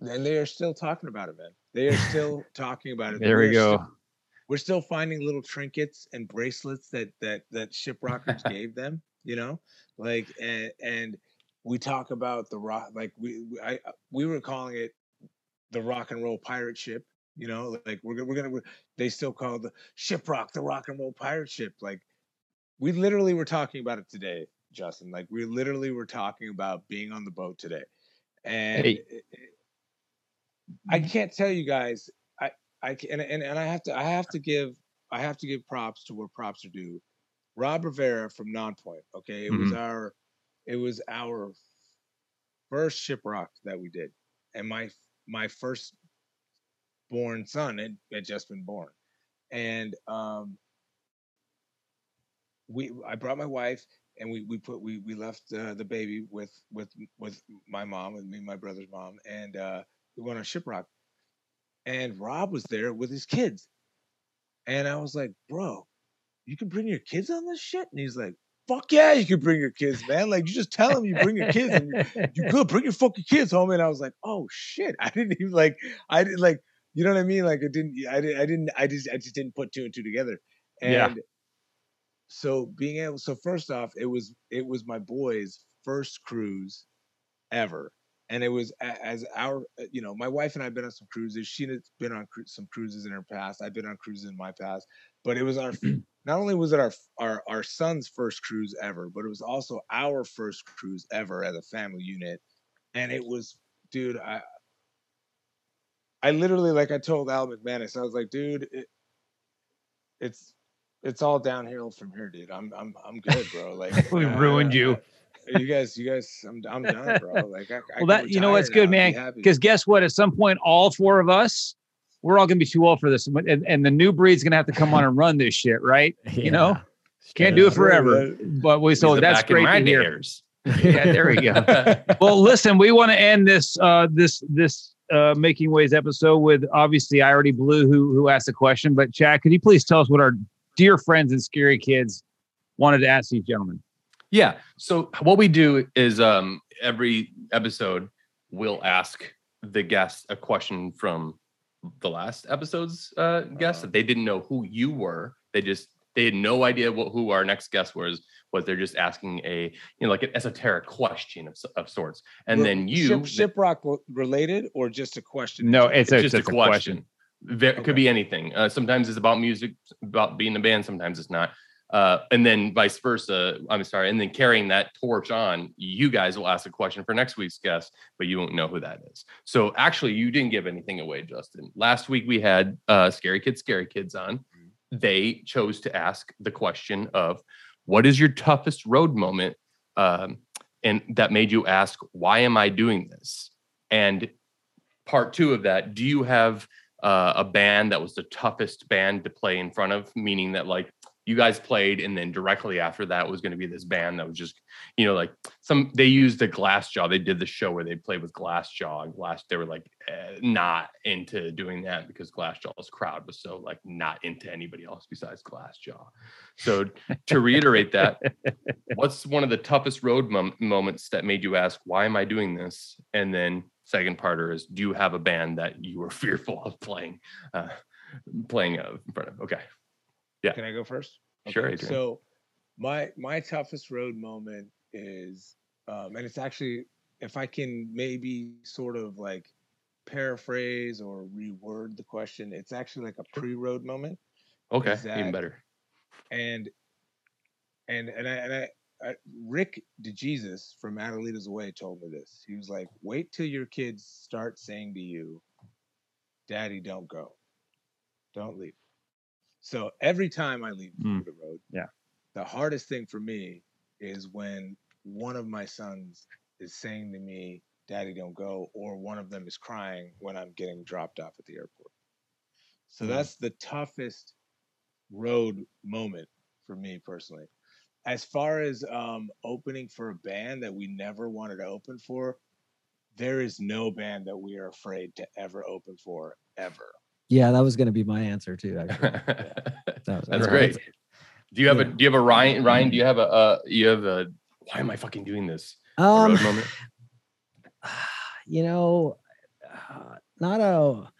and they are still talking about it man they are still talking about it there we are go. still- we're still finding little trinkets and bracelets that that that shiprockers gave them you know like and and we talk about the rock like we we- i uh, we were calling it the rock and roll pirate ship you know like we're, gonna- we're gonna we're, they still call the ship rock the rock and roll pirate ship like we literally were talking about it today justin like we literally were talking about being on the boat today. And Hey. it- it- i can't tell you guys i i and, and and i have to i have to give i have to give props to where props are due. Robb Rivera from nonpoint okay? It was mm-hmm. our it was our first ship rock that we did and my my first born son had, had just been born. And um we i brought my wife and we we put we we left uh, the baby with with with my mom and me and my brother's mom and uh we went on ship rock, and rob was there with his kids. And i was like bro you can bring your kids on this shit? And he's like fuck yeah you can bring your kids man. Like you just tell them you bring your kids and you you good bring your fucking kids home and i was like oh shit. I didn't even like i didn't like you know what i mean? Like it didn't i didn't i didn't i just i just didn't put two and two together. And Yeah. so being able so first off it was it was my boys first cruise ever. And it was as our uh, you know my wife and i've been on some cruises. She's been on cru- some cruises in her past. I've been on cruises in my past but it was our not only was it our our our son's first cruise ever but it was also our first cruise ever as a family unit and it was dude i i literally like i told al mcmanus i was like dude it, it's it's all downhill from here dude i'm i'm i'm good bro like We I- ruined you. You guys you guys i'm, I'm done bro like I, I Well, can that you know what's good, now man. Because guess what? At some point, all four of us, we're all gonna be too old for this, and, and the new breed's gonna have to come on and run this shit, right? You know, can't do it forever. But we so that's back in great my to hear. days. Yeah, there we go. well, listen, we want to end this uh this this uh making ways episode with obviously I already blew who who asked the question, but Chad, could you please tell us what our dear friends and scary kids wanted to ask these gentlemen? Yeah. So what we do is um every episode we'll ask the guest a question from the last episode's uh guest that they didn't know who you were. They just they had no idea what who our next guest was. Was they're just asking a you know like an esoteric question of, of sorts, and then you ship, shiprock related or just a question No, general? it's, it's a, just it's a question. Ve- Okay. Could be anything. Uh, sometimes it's about music, about being a band. Sometimes it's not. Uh, and then vice versa. I'm sorry. And then carrying that torch on, you guys will ask a question for next week's guest, but you won't know who that is. So actually, you didn't give anything away, Justin. Last week we had uh, Scary Kids, Scary Kids on, they chose to ask the question of what is your toughest road moment um, and that made you ask why am i doing this and part two of that do you have uh, a band that was the toughest band to play in front of meaning that like you guys played and then directly after that was going to be this band that was just you know like some they used a Glassjaw. They did the show where they played with Glassjaw and glass they were like eh, not into doing that because Glassjaw's crowd was so like not into anybody else besides Glassjaw. So to reiterate that what's one of the toughest road mom- moments that made you ask why am i doing this? And then second parter is do you have a band that you were fearful of playing uh playing uh, in front of? Okay Yeah. Can I go first? Sure, Adrian. So my my toughest road moment is um and it's actually if I can maybe sort of like paraphrase or reword the question, it's actually like a pre-road moment. okay is even better and and and I and I, I Rick DeJesus from Adelitas Way told me this. He was like, "Wait till your kids start saying to you, "Daddy, don't go, don't leave." So every time I leave Mm. the road, Yeah. the hardest thing for me is when one of my sons is saying to me, "Daddy, don't go," or one of them is crying when I'm getting dropped off at the airport. So Mm. that's the toughest road moment for me personally. As far as um, opening for a band that we never wanted to open for, there is no band that we are afraid to ever open for ever. Yeah, that was going to be my answer too. Actually, That was- that's great do you have a do you have a ryan ryan do you have a uh you have a why am i fucking doing this Um, moment you know, uh, not a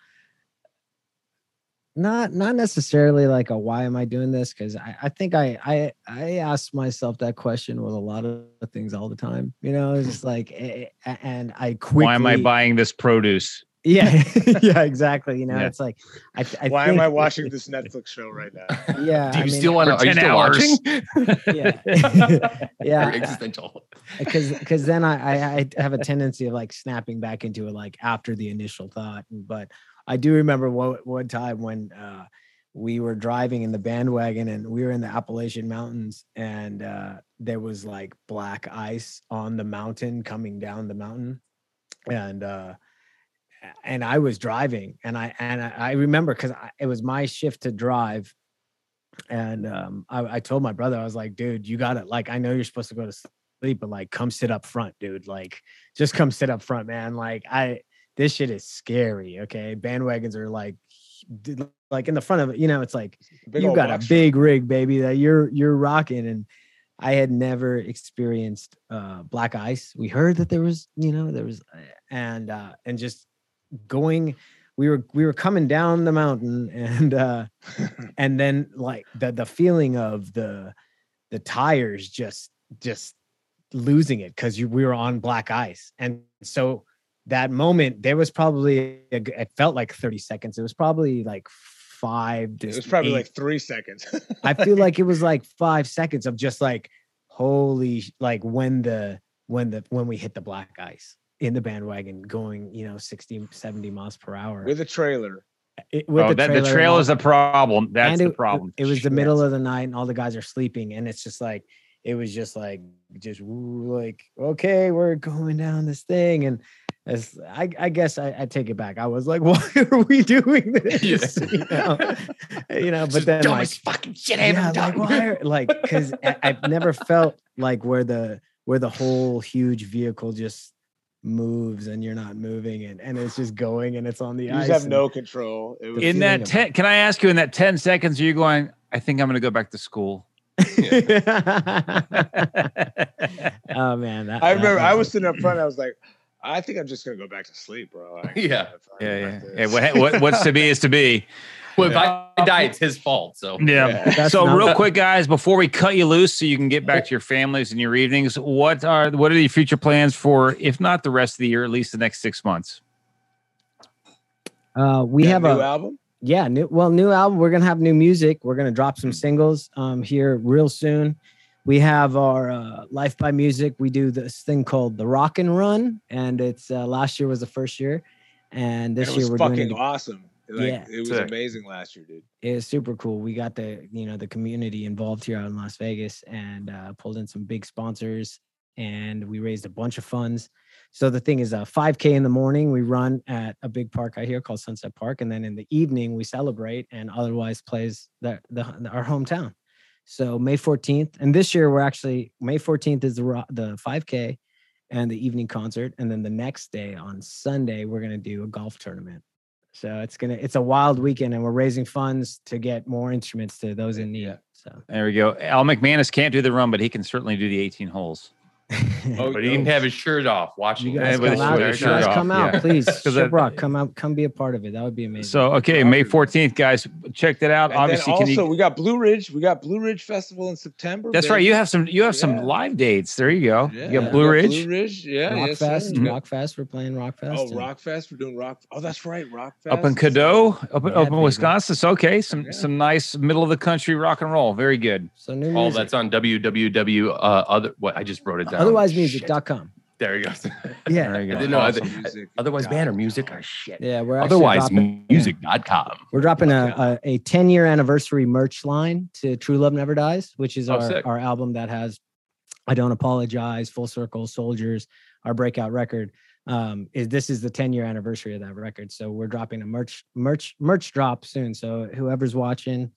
not not necessarily like a why am I doing this? Because I, I think I I I ask myself that question with a lot of things all the time. You know, it's just like eh, eh, and I quickly Why am I buying this produce? Yeah, yeah, exactly. You know, Yeah. it's like I, I Why am I watching this Netflix show right now? Yeah, do you I mean, still want to are you 10 still hours. watching Yeah. yeah, Very existential because because then I, I I have a tendency of like snapping back into it like after the initial thought. But I do remember one one time when uh, we were driving in the bandwagon and we were in the Appalachian Mountains and uh, there was like black ice on the mountain coming down the mountain, and uh, and I was driving and I and I, remember because it was my shift to drive. And um, I, I told my brother, I was like, dude, you got it. Like, I know you're supposed to go to sleep, but like come sit up front, dude. Like just come sit up front, man. Like I this shit is scary. Okay. Bandwagons are like like in the front of it, you know, it's like Big you got a big rig, baby, that you're you're rocking. And I had never experienced uh black ice. We heard that there was, you know, there was uh, and uh and just going we were we were coming down the mountain and uh and then like the the feeling of the the tires just just losing it because we were on black ice and so that moment there was probably it felt like 30 seconds it was probably like five to It was probably eight. like three seconds. i feel like it was like five seconds of just like holy like when the when the when we hit the black ice in the bandwagon going you know 60 70 miles per hour with a trailer. it- with oh, that, the trailer and trail is a problem. That's and the problem. It, was the middle of the night and all the guys are sleeping, and it's just like it was just like just like okay, we're going down this thing, and as I, I guess I, I take it back. I was like, why are we doing this? you know, you know. But then like, fucking shit I ever yeah, like why? Are, like because I've never felt like where the where the whole huge vehicle just moves and you're not moving and, and it's just going and it's on the You ice. just have no control. It was in that 10, can I ask you in that 10 seconds, are you going, I think I'm going to go back to school? oh man, that, I that remember I was sitting up front. I was like, I think I'm just gonna go back to sleep, bro. Yeah. Yeah, yeah. yeah this." what, what, what's to be is to be. Well if i die it's his fault so Yeah. Yeah. So real quick, guys, before we cut you loose, so you can get back to your families and your evenings, what are what are your future plans for, if not the rest of the year, at least the next six months? Uh, we That have new a album. yeah, new well, new album. We're gonna have new music. We're gonna drop some singles um here real soon. We have our uh, Life by Music. We do this thing called the Rock and Run, and it's uh, last year was the first year, and this It year we're doing it. awesome. Like Yeah. it was Sick. amazing last year, dude. It was super cool. We got the you know the community involved here out in Las Vegas and uh, pulled in some big sponsors, and we raised a bunch of funds. So the thing is, uh, 5K in the morning we run at a big park out here called Sunset Park, and then in the evening we celebrate and otherwise plays the, the our hometown. So May 14th, and this year we're actually May 14th is the the 5K and the evening concert, and then the next day on Sunday we're gonna do a golf tournament. So it's gonna it's a wild weekend, and we're raising funds to get more instruments to those in need. Yeah. So There we go. Al McManus can't do the run, but he can certainly do the 18 holes. Oh, But he can have his shirt off watching. you it. guys come out, shirt- you shirt guys off, come out, yeah. please. 'Cause that- Shiprock, come out, come be a part of it. That would be amazing. So okay, May 14th, guys, check that out. And Obviously, then can also you? we got Blue Ridge. We got Blue Ridge Festival in September. That's right. You have some. You have some Yeah. live dates. There you go. Yeah, you got we Blue Ridge. Blue Ridge. Yeah. Rock yes, Fest, sir. Rock Fest. We're playing Rock Fest. Oh, and- Rock Fest. We're doing Rock. Oh, that's right. Rock Fest. up in Cadott, up, in- Yeah, up in baby. Wisconsin. So okay, some Yeah. some nice middle of the country rock and roll. Very good. So new All music. that's on www. Uh, other what I just wrote it down. Otherwisemusic.com. There you go. Yeah. There you I go. didn't know. Awesome other- music. Otherwise, God. banner music. Oh shit. Yeah, we're actually Otherwise, dropping, music.com. we're dropping a, a, a 10 year anniversary merch line to True Love Never Dies, which is Oh, our, sick. our album that has I Don't Apologize, Full Circle, Soldiers, our breakout record. Um, is this is the 10 year anniversary of that record. So we're dropping a merch, merch, merch drop soon. So whoever's watching,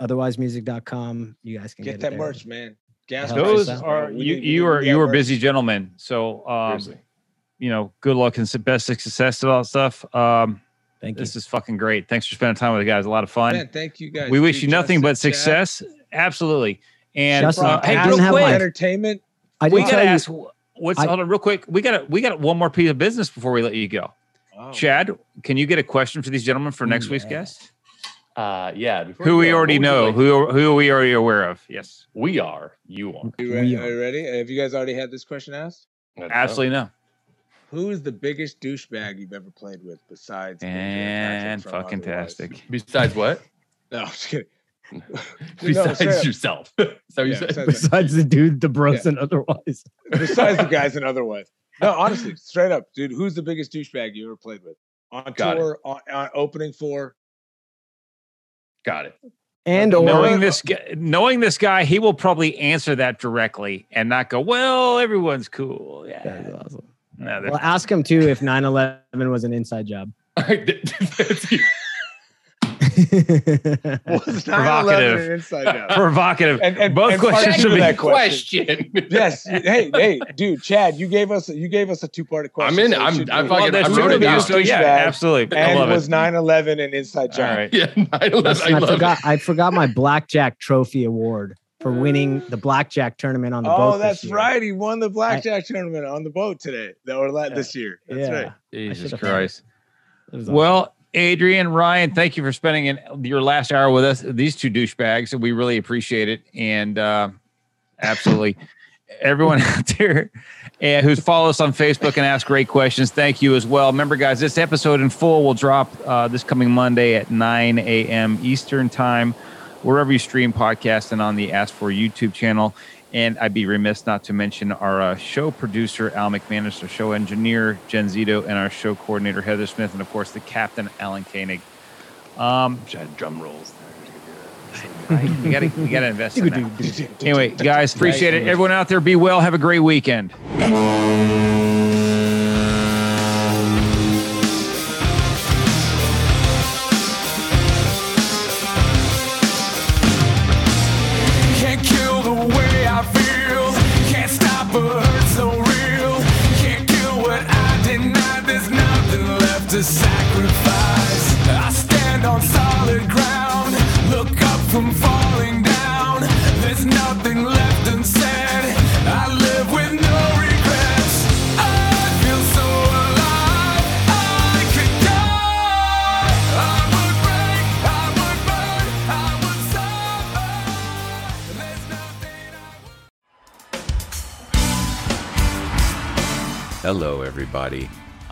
otherwisemusic.com, you guys can Get get, that merch, man. Gas Those us are you. You need are you are busy gentlemen. So um, Seriously. you know, good luck and best success to all that stuff. Um, Thank you. this is fucking great. Thanks for spending time with the guys. A lot of fun. Man, thank you guys. we wish Dude, you nothing Justin, but Chad, success. Absolutely. And Justin, uh, hey, didn't real quick, Entertainment. I we gotta tell you- ask what's I- hold on real quick. We gotta we got one more piece of business before we let you go. Oh, Chad, can you get a question for these gentlemen for next week's guest? Uh, yeah. before Who you we go, already what would you know, like- who who we already aware of. Yes, we are. You are. You ready? We Are you ready? Have you guys already had this question asked? absolutely no. Who is the biggest douchebag you've ever played with besides And Patrick fucking tastic. Besides what? No, I'm just kidding. Besides straight up. yourself. so that you Yeah, said? besides- Besides the dude, the bros, and otherwise. Besides the guys and otherwise. No, honestly, straight up, dude. Who's the biggest douchebag you ever played with on Got tour, on, on opening for? Got it. And or knowing this guy, knowing this guy, he will probably answer that directly and not go, "Well, everyone's cool." Yeah, That's awesome. No, Well, ask him too if 9/11 was an inside job. That's you. Was 9/11 Provocative. an inside job? Uh, provocative. And, and Both and questions two should be that question. question. Yes. Hey, hey, dude, Chad, you gave us you gave us a two part question. I'm in. so I'm- I'm fucking- that's I true. wrote it down. So yeah, Douchebag. absolutely. I And love was 9/11 an inside All job? right. Yeah, 9/11. Listen, I I, forgot. it. I forgot my blackjack trophy award for winning the blackjack tournament on the boat. Oh, that's year. right. He won the blackjack tournament on the boat today. That or la- this year. That's yeah. right. Jesus Christ. Awesome. Well, Adrian, Ryan, thank you for spending in your last hour with us. These two douchebags, we really appreciate it. And uh, absolutely, everyone out there uh, who's followed us on Facebook and asked great questions, thank you as well. Remember, guys, this episode in full will drop uh, this coming Monday at 9 a.m. Eastern Time, wherever you stream podcasts and on the Ask For YouTube channel. And I'd be remiss not to mention our uh, show producer, Al McManus, our show engineer, Jen Zito, and our show coordinator, Heather Smith, and of course, the captain, Alan Koenig. Um, Which had drum rolls. you gotta, you gotta invest in that. Anyway, guys, appreciate it. Everyone out there, be well. Have a great weekend.